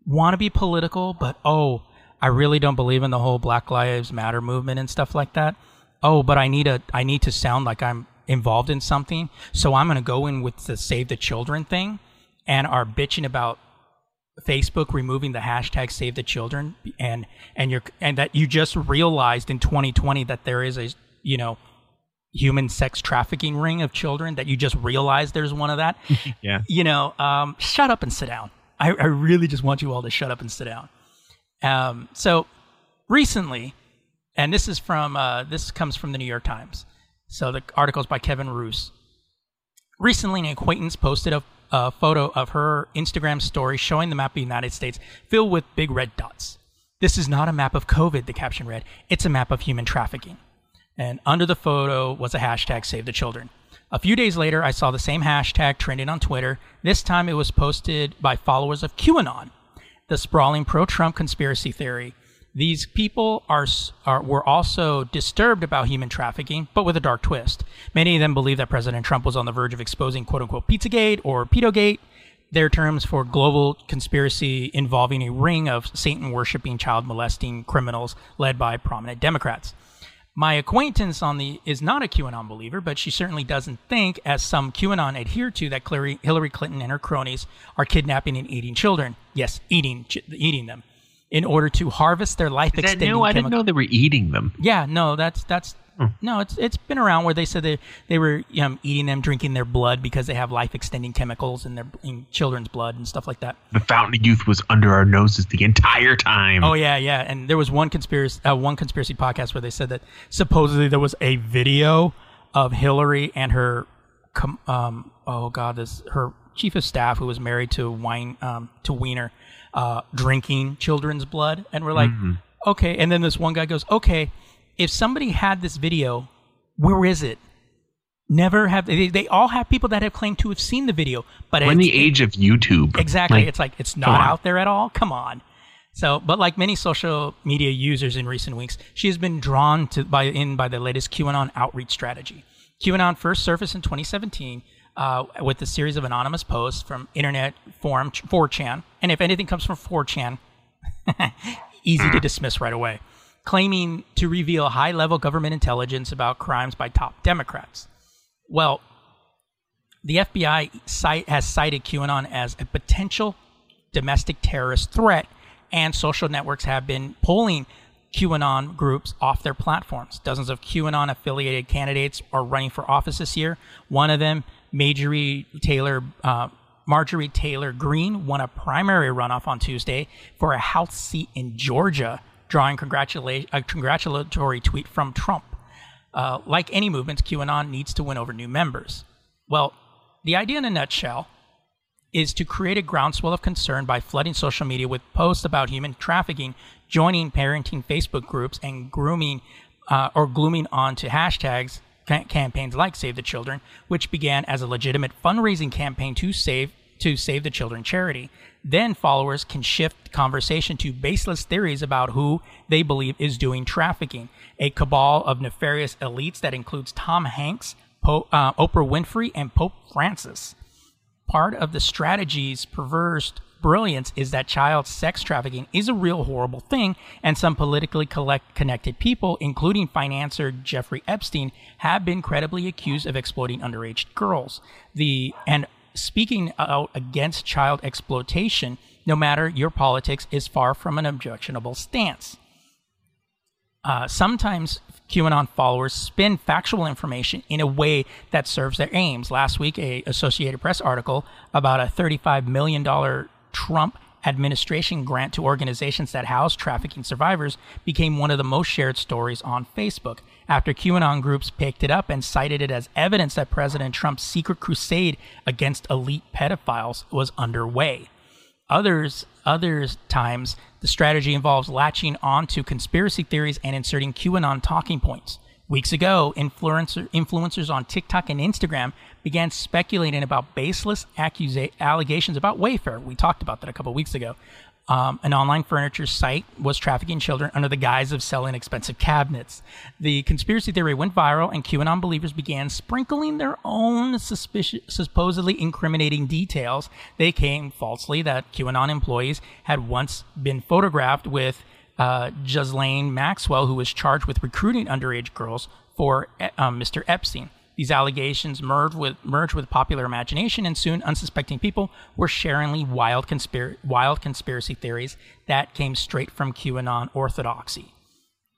want to be political, but oh, I really don't believe in the whole Black Lives Matter movement and stuff like that. Oh, but I need a I need to sound like I'm involved in something, so I'm going to go in with the Save the Children thing, and are bitching about Facebook removing the hashtag Save the Children, and and you're and that you just realized in 2020 that there is a you know human sex trafficking ring of children that you just realize there's one of that (laughs) yeah. you know, um, shut up and sit down. I, I really just want you all to shut up and sit down. Um, so recently, and this is from uh, this comes from the New York Times. So the article is by Kevin Roose. Recently, an acquaintance posted a, a photo of her Instagram story showing the map of the United States filled with big red dots. This is not a map of COVID, the caption read. It's a map of human trafficking. And under the photo was a hashtag Save the Children. A few days later, I saw the same hashtag trending on Twitter. This time it was posted by followers of QAnon, the sprawling pro Trump conspiracy theory. These people are, are were also disturbed about human trafficking, but with a dark twist. Many of them believe that President Trump was on the verge of exposing "quote unquote" Pizzagate or Pedogate, their terms for global conspiracy involving a ring of Satan worshiping, child molesting criminals led by prominent Democrats. My acquaintance on the is not a QAnon believer, but she certainly doesn't think, as some QAnon adhere to, that Hillary Hillary Clinton and her cronies are kidnapping and eating children. Yes, eating eating them in order to harvest their life Is that extending new? I didn't know they were eating them. yeah, no, that's that's no, it's it's been around where they said they they were um, eating them, drinking their blood because they have life extending chemicals in their in children's blood and stuff like that. The fountain of youth was under our noses the entire time. Oh yeah, yeah. And there was one conspiracy uh, one conspiracy podcast where they said that supposedly there was a video of Hillary and her com- um oh god this her chief of staff who was married to wine um to Weiner uh drinking children's blood and we're like okay and then this one guy goes okay if somebody had this video where is it never have they, they all have people that have claimed to have seen the video but in the age of YouTube. Exactly. Like, it's like it's not out there at all. Come on. So, but like many social media users in recent weeks, she has been drawn to by in by the latest QAnon outreach strategy. QAnon first surfaced in 2017 uh, with a series of anonymous posts from internet forum 4chan, and if anything comes from 4chan, (laughs) easy to dismiss right away, claiming to reveal high-level government intelligence about crimes by top Democrats. Well, the FBI has cited QAnon as a potential domestic terrorist threat, and social networks have been pulling QAnon groups off their platforms. Dozens of QAnon affiliated candidates are running for office this year. One of them, Marjorie Taylor, uh, Marjorie Taylor Greene, won a primary runoff on Tuesday for a House seat in Georgia, drawing congratula- a congratulatory tweet from Trump. Uh, like any movement, QAnon needs to win over new members. Well, the idea in a nutshell is to create a groundswell of concern by flooding social media with posts about human trafficking, joining parenting Facebook groups, and grooming uh, or glooming onto hashtags ca- campaigns like Save the Children, which began as a legitimate fundraising campaign to save to Save the Children charity. Then followers can shift conversation to baseless theories about who they believe is doing trafficking. A cabal of nefarious elites that includes Tom Hanks, po- uh, Oprah Winfrey, and Pope Francis part of the strategy's perverse brilliance is that child sex trafficking is a real horrible thing, and some politically connected people, including financier Jeffrey Epstein, have been credibly accused of exploiting underage girls. The and speaking out against child exploitation, no matter your politics, is far from an objectionable stance. Uh, sometimes QAnon followers spin factual information in a way that serves their aims. Last week, a Associated Press article about a $35 million Trump administration grant to organizations that house trafficking survivors became one of the most shared stories on Facebook after QAnon groups picked it up and cited it as evidence that President Trump's secret crusade against elite pedophiles was underway. Others, others times, the strategy involves latching onto conspiracy theories and inserting QAnon talking points. Weeks ago, influencer, influencers on TikTok and Instagram began speculating about baseless accusa- allegations about Wayfair. We talked about that a couple weeks ago. Um, an online furniture site was trafficking children under the guise of selling expensive cabinets. The conspiracy theory went viral, and QAnon believers began sprinkling their own suspicious, supposedly incriminating details. They came falsely that QAnon employees had once been photographed with uh, Ghislaine Maxwell, who was charged with recruiting underage girls for um, Mr. Epstein. These allegations merged with, merged with popular imagination, and soon unsuspecting people were sharing wild, wild conspiracy theories that came straight from QAnon orthodoxy.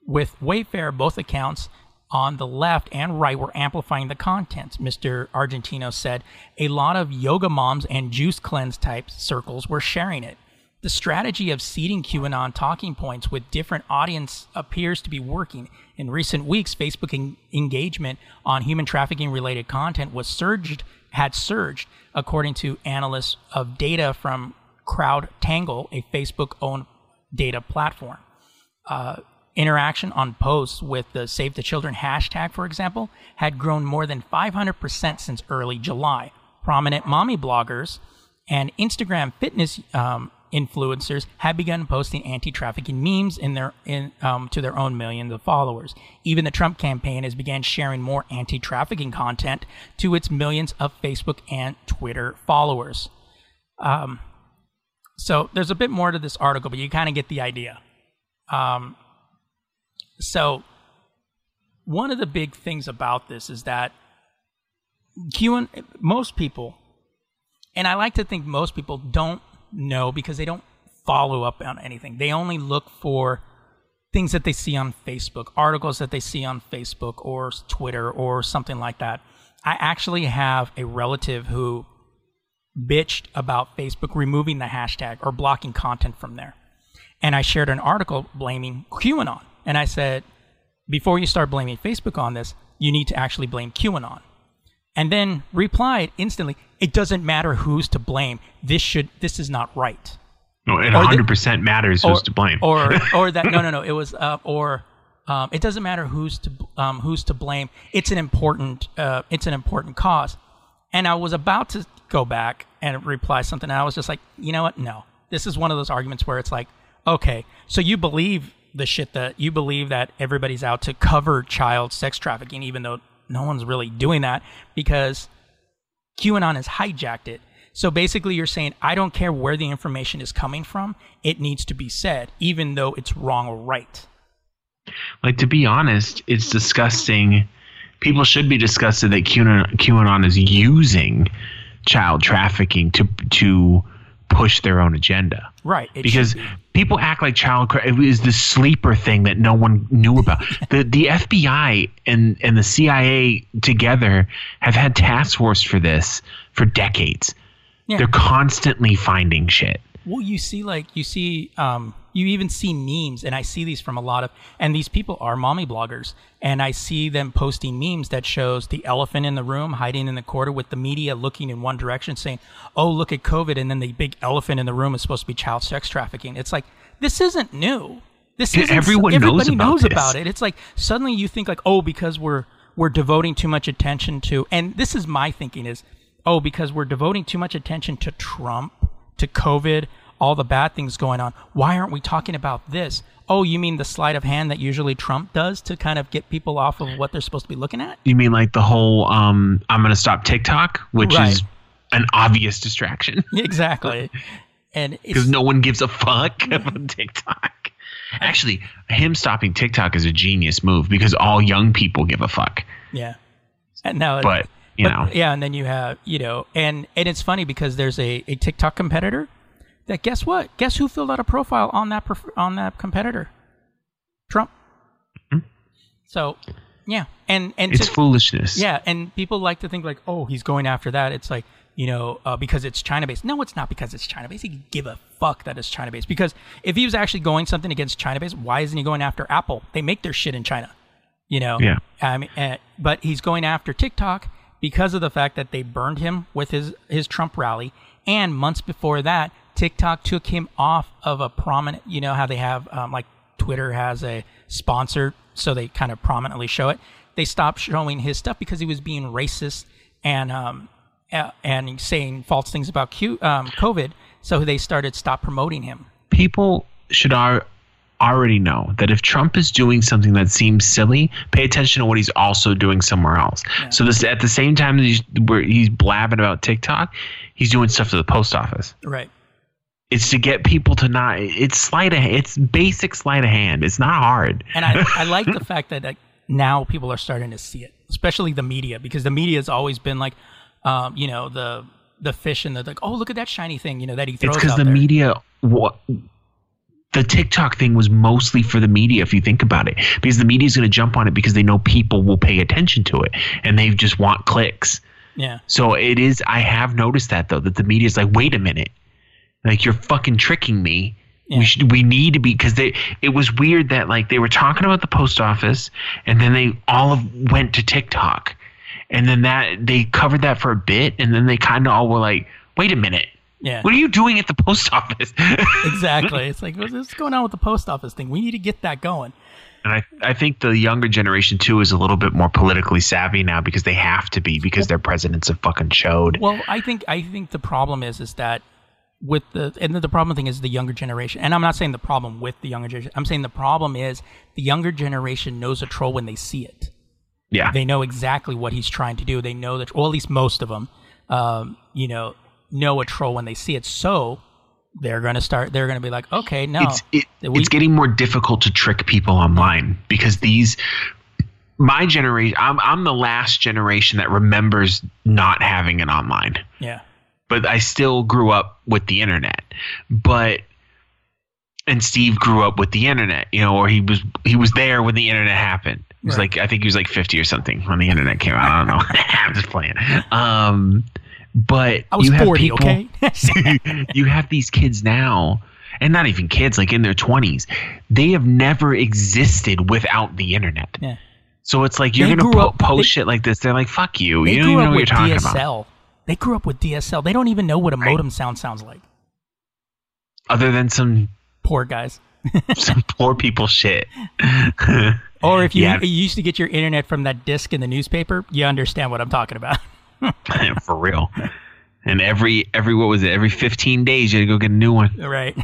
With Wayfair, both accounts on the left and right were amplifying the content. Mr. Argentino said a lot of yoga moms and juice cleanse type circles were sharing it. The strategy of seeding QAnon talking points with different audience appears to be working. In recent weeks, Facebook en- engagement on human trafficking related content was surged had surged, according to analysts of data from CrowdTangle, a Facebook-owned data platform. Uh, interaction on posts with the Save the Children hashtag, for example, had grown more than 500% since early July. Prominent mommy bloggers and Instagram fitness um, influencers have begun posting anti-trafficking memes in their in um, to their own millions of followers. Even the Trump campaign has began sharing more anti-trafficking content to its millions of Facebook and Twitter followers. Um, so there's a bit more to this article, but you kind of get the idea. Um, so one of the big things about this is that QAnon, most people, and I like to think most people don't no, because they don't follow up on anything. They only look for things that they see on Facebook, articles that they see on Facebook or Twitter or something like that. I actually have a relative who bitched about Facebook removing the hashtag or blocking content from there. And I shared an article blaming QAnon. And I said, before you start blaming Facebook on this, you need to actually blame QAnon and then replied instantly, "It doesn't matter who's to blame. This should this is not right." No, it 100 percent matters who's to blame. or (laughs) or that no no no it was uh, or um, it doesn't matter who's to um, who's to blame. It's an important uh, it's an important cause. And I was about to go back and reply something, and I was just like, you know what? No, this is one of those arguments where it's like, okay, so you believe the shit that you believe that everybody's out to cover child sex trafficking, even though no one's really doing that because QAnon has hijacked it. So basically, you're saying, I don't care where the information is coming from, it needs to be said, even though it's wrong or right. Like, to be honest, it's disgusting. People should be disgusted that QAnon, QAnon is using child trafficking to, to push their own agenda. Right. because be. people act like child it was this sleeper thing that no one knew about. (laughs) the the FBI and and the CIA together have had task force for this for decades. Yeah. They're constantly finding shit. Well, you see, like you see, um, you even see memes, and I see these from a lot of, and these people are mommy bloggers, and I see them posting memes that shows the elephant in the room hiding in the corner with the media looking in one direction, saying, "Oh, look at COVID," and then the big elephant in the room is supposed to be child sex trafficking. It's like this isn't new. This isn't. everyone knows everybody about knows about it. It's like suddenly you think like, oh, because we're we're devoting too much attention to, and this is my thinking is, oh, because we're devoting too much attention to Trump, to COVID, all the bad things going on. Why aren't we talking about this? Oh, you mean the sleight of hand that usually Trump does to kind of get people off of what they're supposed to be looking at? You mean like the whole um I'm going to stop TikTok, which Right. is an obvious distraction (laughs) exactly. And (laughs) because no one gives a fuck (laughs) about TikTok. Actually, him stopping TikTok is a genius move because all young people give a fuck. yeah. And now, But, you but- know, yeah, and then you have, you know, and and it's funny because there's a, a TikTok competitor that guess what? Guess who filled out a profile on that perf- on that competitor? Trump. So, yeah, and and it's so- foolishness. yeah, and people like to think like, oh, he's going after that. It's like you know uh, because it's China based. No, it's not because it's China based. He could give a fuck that it's China based. Because if he was actually going something against China based, why isn't he going after Apple? They make their shit in China. You know. Yeah. I mean, uh, but he's going after TikTok because of the fact that they burned him with his his Trump rally, and months before that, TikTok took him off of a prominent. You know how they have um, like Twitter has a sponsor, so they kind of prominently show it. They stopped showing his stuff because he was being racist and um and saying false things about Q, um, COVID. So they started stop promoting him. people should ar- already know that if Trump is doing something that seems silly, pay attention to what he's also doing somewhere else. So this at the same time that he's where he's blabbing about TikTok, he's doing stuff to the post office. Right. It's to get people to not. It's sleight of. It's basic sleight of hand. It's not hard. And I, (laughs) I like the fact that like, now people are starting to see it, especially the media, because the media has always been like, um, you know, the the fish and the like. Oh, look at that shiny thing, you know, that he throws It's because the there. media. What the TikTok thing was mostly for the media, if you think about it, because the media is going to jump on it because they know people will pay attention to it, and they just want clicks. yeah, So it is. I have noticed that though, that the media is like, wait a minute, like you're fucking tricking me. Yeah. We should. We need to be because they. It was weird that like they were talking about the post office, and then they all of went to TikTok, and then that they covered that for a bit, and then they kind of all were like, wait a minute, yeah, what are you doing at the post office? (laughs) exactly. It's like what's what's going on with the post office thing? We need to get that going. And I, I think the younger generation too is a little bit more politically savvy now because they have to be because their presidents have fucking showed. Well, I think I think the problem is is that with the and the problem thing is the younger generation. And I'm not saying the problem with the younger generation. I'm saying the problem is the younger generation knows a troll when they see it. Yeah, They know exactly what he's trying to do. They know that, or at least most of them, um, you know, know a troll when they see it. So they're going to start. They're going to be like, okay, no, it's it, we- it's getting more difficult to trick people online because these my generation I'm I'm the last generation that remembers not having it online. yeah, But I still grew up with the internet. But and Steve grew up with the internet, you know, or he was he was there when the internet happened. He was Right. like I think he was like 50 or something when the internet came out. I don't know. (laughs) I'm just playing. Um but I was you have 40. people, okay, (laughs) (laughs) you have these kids now and not even kids like in their 20s they have never existed without the internet yeah. so it's like you're They gonna po- up- post they- shit like this they're like fuck you you don't even know what you're talking DSL. about They grew up with DSL. They don't even know what a Right. modem sound sounds like. other than some Poor guys. (laughs) some poor people shit (laughs) Or if you, Yeah. you used to get your internet from that disc in the newspaper, you understand what I'm talking about. (laughs) for real and every every what was it every 15 days you had to go get a new one right.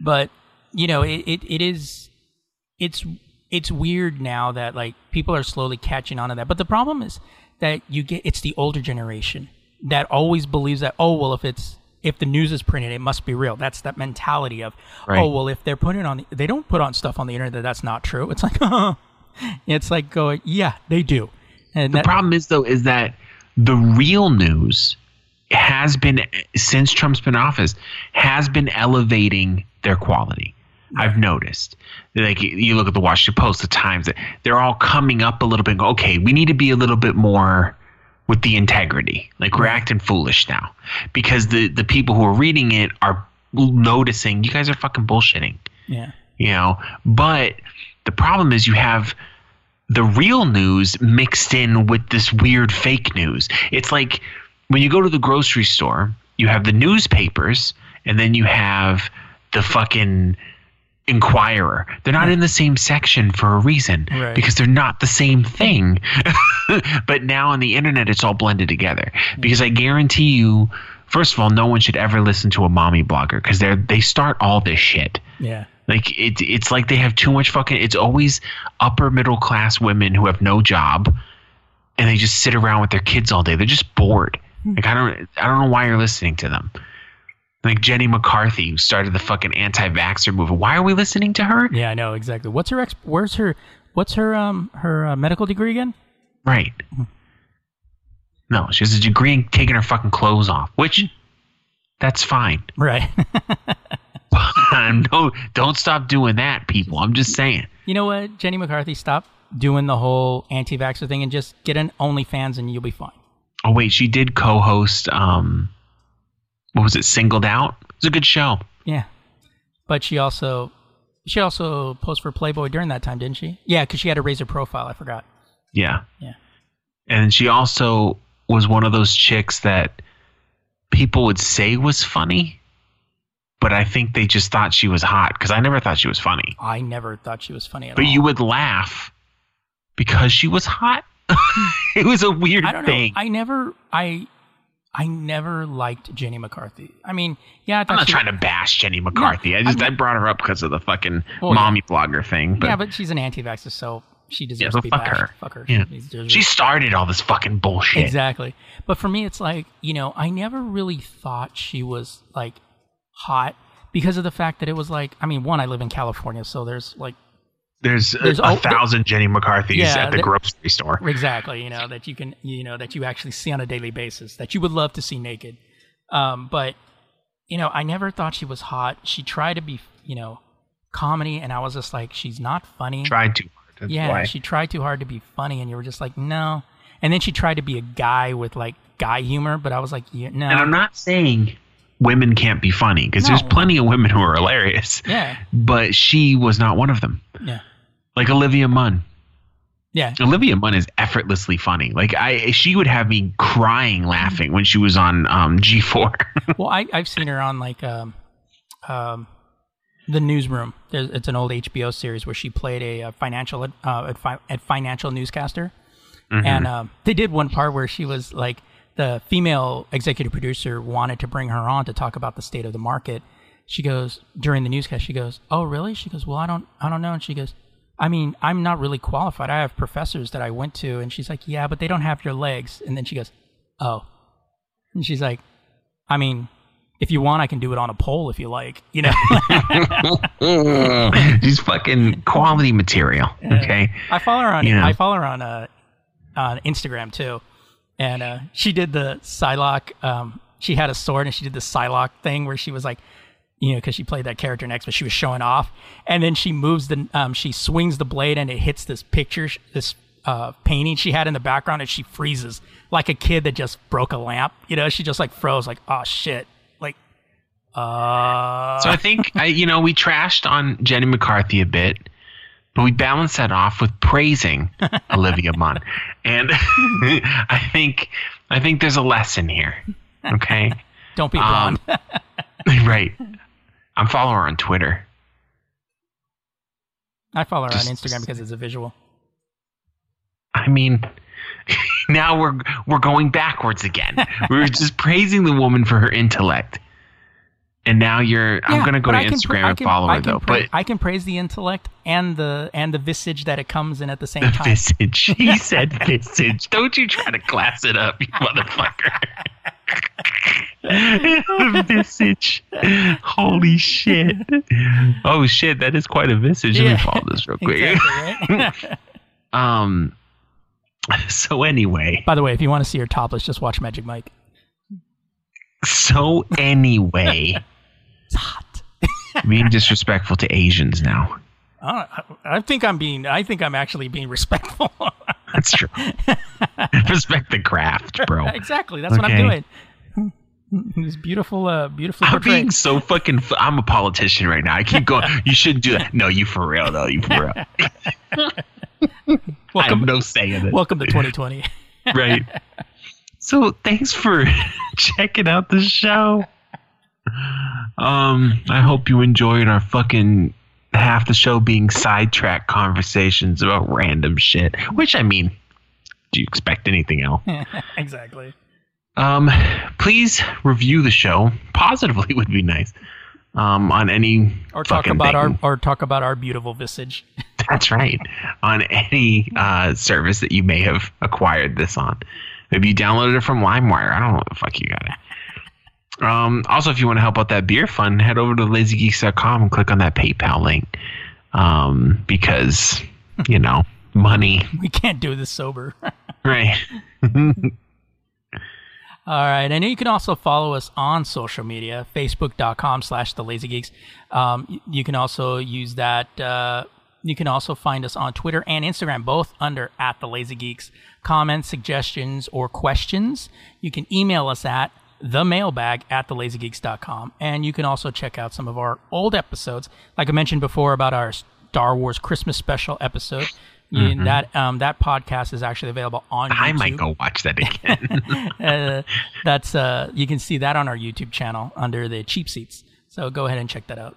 but you know, it, it, it is it's it's weird now that like people are slowly catching on to that. But the problem is that you get it's the older generation that always believes that oh well if it's if the news is printed it must be real. That's that mentality of oh, Right. oh well if they're putting on the, they don't put on stuff on the internet that's not true. It's like (laughs) it's like going yeah they do. And the that, problem is though is that the real news has been since Trump's been in office has been elevating their quality. I've noticed. Like you look at the Washington Post, the Times, they're all coming up a little bit. Okay, we need to be a little bit more with the integrity. Like we're acting foolish now because the the people who are reading it are noticing you guys are fucking bullshitting. Yeah. You know, but the problem is you have the real news mixed in with this weird fake news. It's like when you go to the grocery store, you have the newspapers and then you have the fucking Inquirer. They're not in the same section for a reason Right. because they're not the same thing. (laughs) but now on the internet, it's all blended together. Because I guarantee you, first of all, no one should ever listen to a mommy blogger because they're they start all this shit. Yeah. Like it, it's like they have too much fucking. It's always upper middle class women who have no job, and they just sit around with their kids all day. They're just bored. Hmm. Like I don't, I don't know why you're listening to them. Like Jenny McCarthy, who started the fucking anti-vaxxer movement. Why are we listening to her? Yeah, I know exactly. What's her ex? Where's her? What's her um her uh, medical degree again? Right. No, she has a degree in taking her fucking clothes off, which that's fine. Right. (laughs) no, don't stop doing that, people. I'm just saying. you know what, Jenny McCarthy, stop doing the whole anti-vaxxer thing and just get an OnlyFans and you'll be fine. Oh wait, she did co-host. Um, what was it? Singled Out. It's a good show. Yeah, but she also she also posed for Playboy during that time, didn't she? Yeah, because she had to raise her profile. I forgot. Yeah. Yeah. And she also was one of those chicks that people would say was funny, but I think they just thought she was hot because I never thought she was funny. I never thought she was funny at But all. you would laugh because she was hot. (laughs) it was a weird I don't know. thing. I never I I never liked Jenny McCarthy. I mean, yeah, I I'm not trying to bash Jenny McCarthy. I just I brought her up because of the fucking Well, yeah. mommy blogger thing. But yeah, but she's an anti-vaxxer, so she deserves so to be fuck bashed. her. Fuck her. Yeah. She she started all this fucking bullshit. Exactly. But for me, it's like, you know, I never really thought she was like hot because of the fact that it was like, I mean, one, I live in California, so there's like, There's, There's a, a thousand Jenny McCarthy's Yeah, at the grocery store. exactly, you know, that you can, you know, that you actually see on a daily basis that you would love to see naked. Um, but, you know, I never thought she was hot. She tried to be, you know, comedy, and I was just like, she's not funny. Tried too hard. Yeah, she tried too hard to be funny, and you were just like, no. And then she tried to be a guy with like guy humor, but I was like, yeah, no. and I'm not saying women can't be funny because there's plenty of women who are hilarious. Yeah, But she was not one of them. yeah, Like Olivia Munn. yeah. Olivia Munn is effortlessly funny. Like I, she would have me crying laughing when she was on um, G4. (laughs) well, I, I've seen her on like um, um, the newsroom. There's, it's an old HBO series where she played a, uh financial uh, a, fi- a financial newscaster, and um, they did one part where she was like the female executive producer wanted to bring her on to talk about the state of the market. She goes during the newscast. She goes, "Oh, really?" She goes, "Well, I don't, I don't know." And she goes, "I mean, I'm not really qualified. I have professors that I went to." And she's like, "Yeah, but they don't have your legs." And then she goes, "Oh," and she's like, "I mean." If you want, I can do it on a pole if you like. You know, (laughs) She's fucking quality material. Okay. I follow her on. I follow her on uh, on Instagram too, and uh, she did the Psylocke. Um, she had a sword and she did the Psylocke thing where she was like, you know, because she played that character next, but she was showing off, and then she moves the um, she swings the blade and it hits this picture, this uh, painting she had in the background, and she freezes like a kid that just broke a lamp. You know, she just like froze, like oh shit, like uh, So I think (laughs) I, you know, we trashed on Jenny McCarthy a bit, but we balanced that off with praising (laughs) Olivia Munn, and (laughs) I think I think there's a lesson here. Okay, don't be um, blonde. (laughs) right. I'm following her on Twitter. I follow her just- on Instagram because it's a visual. I mean, (laughs) now we're we're going backwards again. we were just praising the woman for her intellect, and now you're. I'm gonna go to I Instagram pra- and can- follow her though. pra- but I can praise the intellect and the and the visage that it comes in at the same the time. visage. He said (laughs) visage. Don't you try to class it up, you motherfucker. The (laughs) visage. Holy shit. Oh shit, that is quite a visage. Let me follow this real quick. Exactly, right? (laughs) Um. So anyway, By the way, if you want to see her topless, just watch Magic Mike. So anyway, (laughs) It's hot. being disrespectful to Asians now. I, I think I'm being. I think I'm actually being respectful. That's true. Respect the craft, bro. exactly. That's what I'm Okay. (laughs) This beautiful, uh, beautifully I'm portrayed. being so fucking. F- I'm a politician right now. I keep going. (laughs) You shouldn't do that. No, you for real though. You for real. (laughs) I have welcome, no say in it. welcome to 2020. right. So thanks for checking out the show. Um, I hope you enjoyed our fucking half the show being sidetrack conversations about random shit. Which I mean, do you expect anything else? exactly. Um, please review the show. Positively (laughs) would be nice. Um, on any Or talk about our or talk about our beautiful visage. (laughs) That's right. On any uh, service that you may have acquired this on. Maybe you downloaded it from LimeWire. I don't know what the fuck you got it. Um, also, if you want to help out that beer fund, head over to lazygeeks.com and click on that PayPal link. Um, because, you know, money. (laughs) We can't do this sober. Right. All right, and you can also follow us on social media, facebook.com slash the lazy geeks. Um, you can also use that. Uh, you can also find us on Twitter and Instagram, both under at the lazy geeks. Comments, suggestions, or questions, you can email us at the mailbag at thelazygeeks.com. And you can also check out some of our old episodes, like I mentioned before about our Star Wars Christmas special episode. You- That um, that podcast is actually available on YouTube I might go watch that again. (laughs) (laughs) uh, that's uh, you can see that on our YouTube channel under the cheap seats. So go ahead and check that out.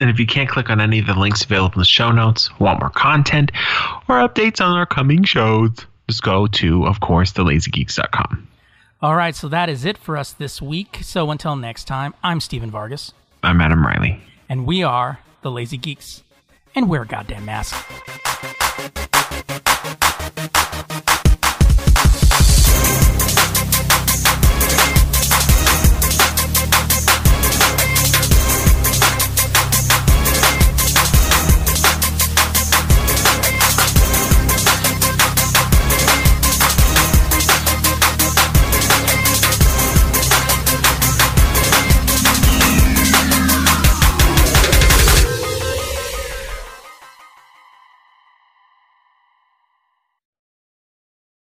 And if you can't click on any of the links available in the show notes, want more content, or updates on our coming shows, just go to, of course, thelazygeeks.com. All right, so that is it for us this week. So until next time, I'm Steven Vargas, I'm Adam Riley. and we are the Lazy Geeks, and wear a goddamn mask.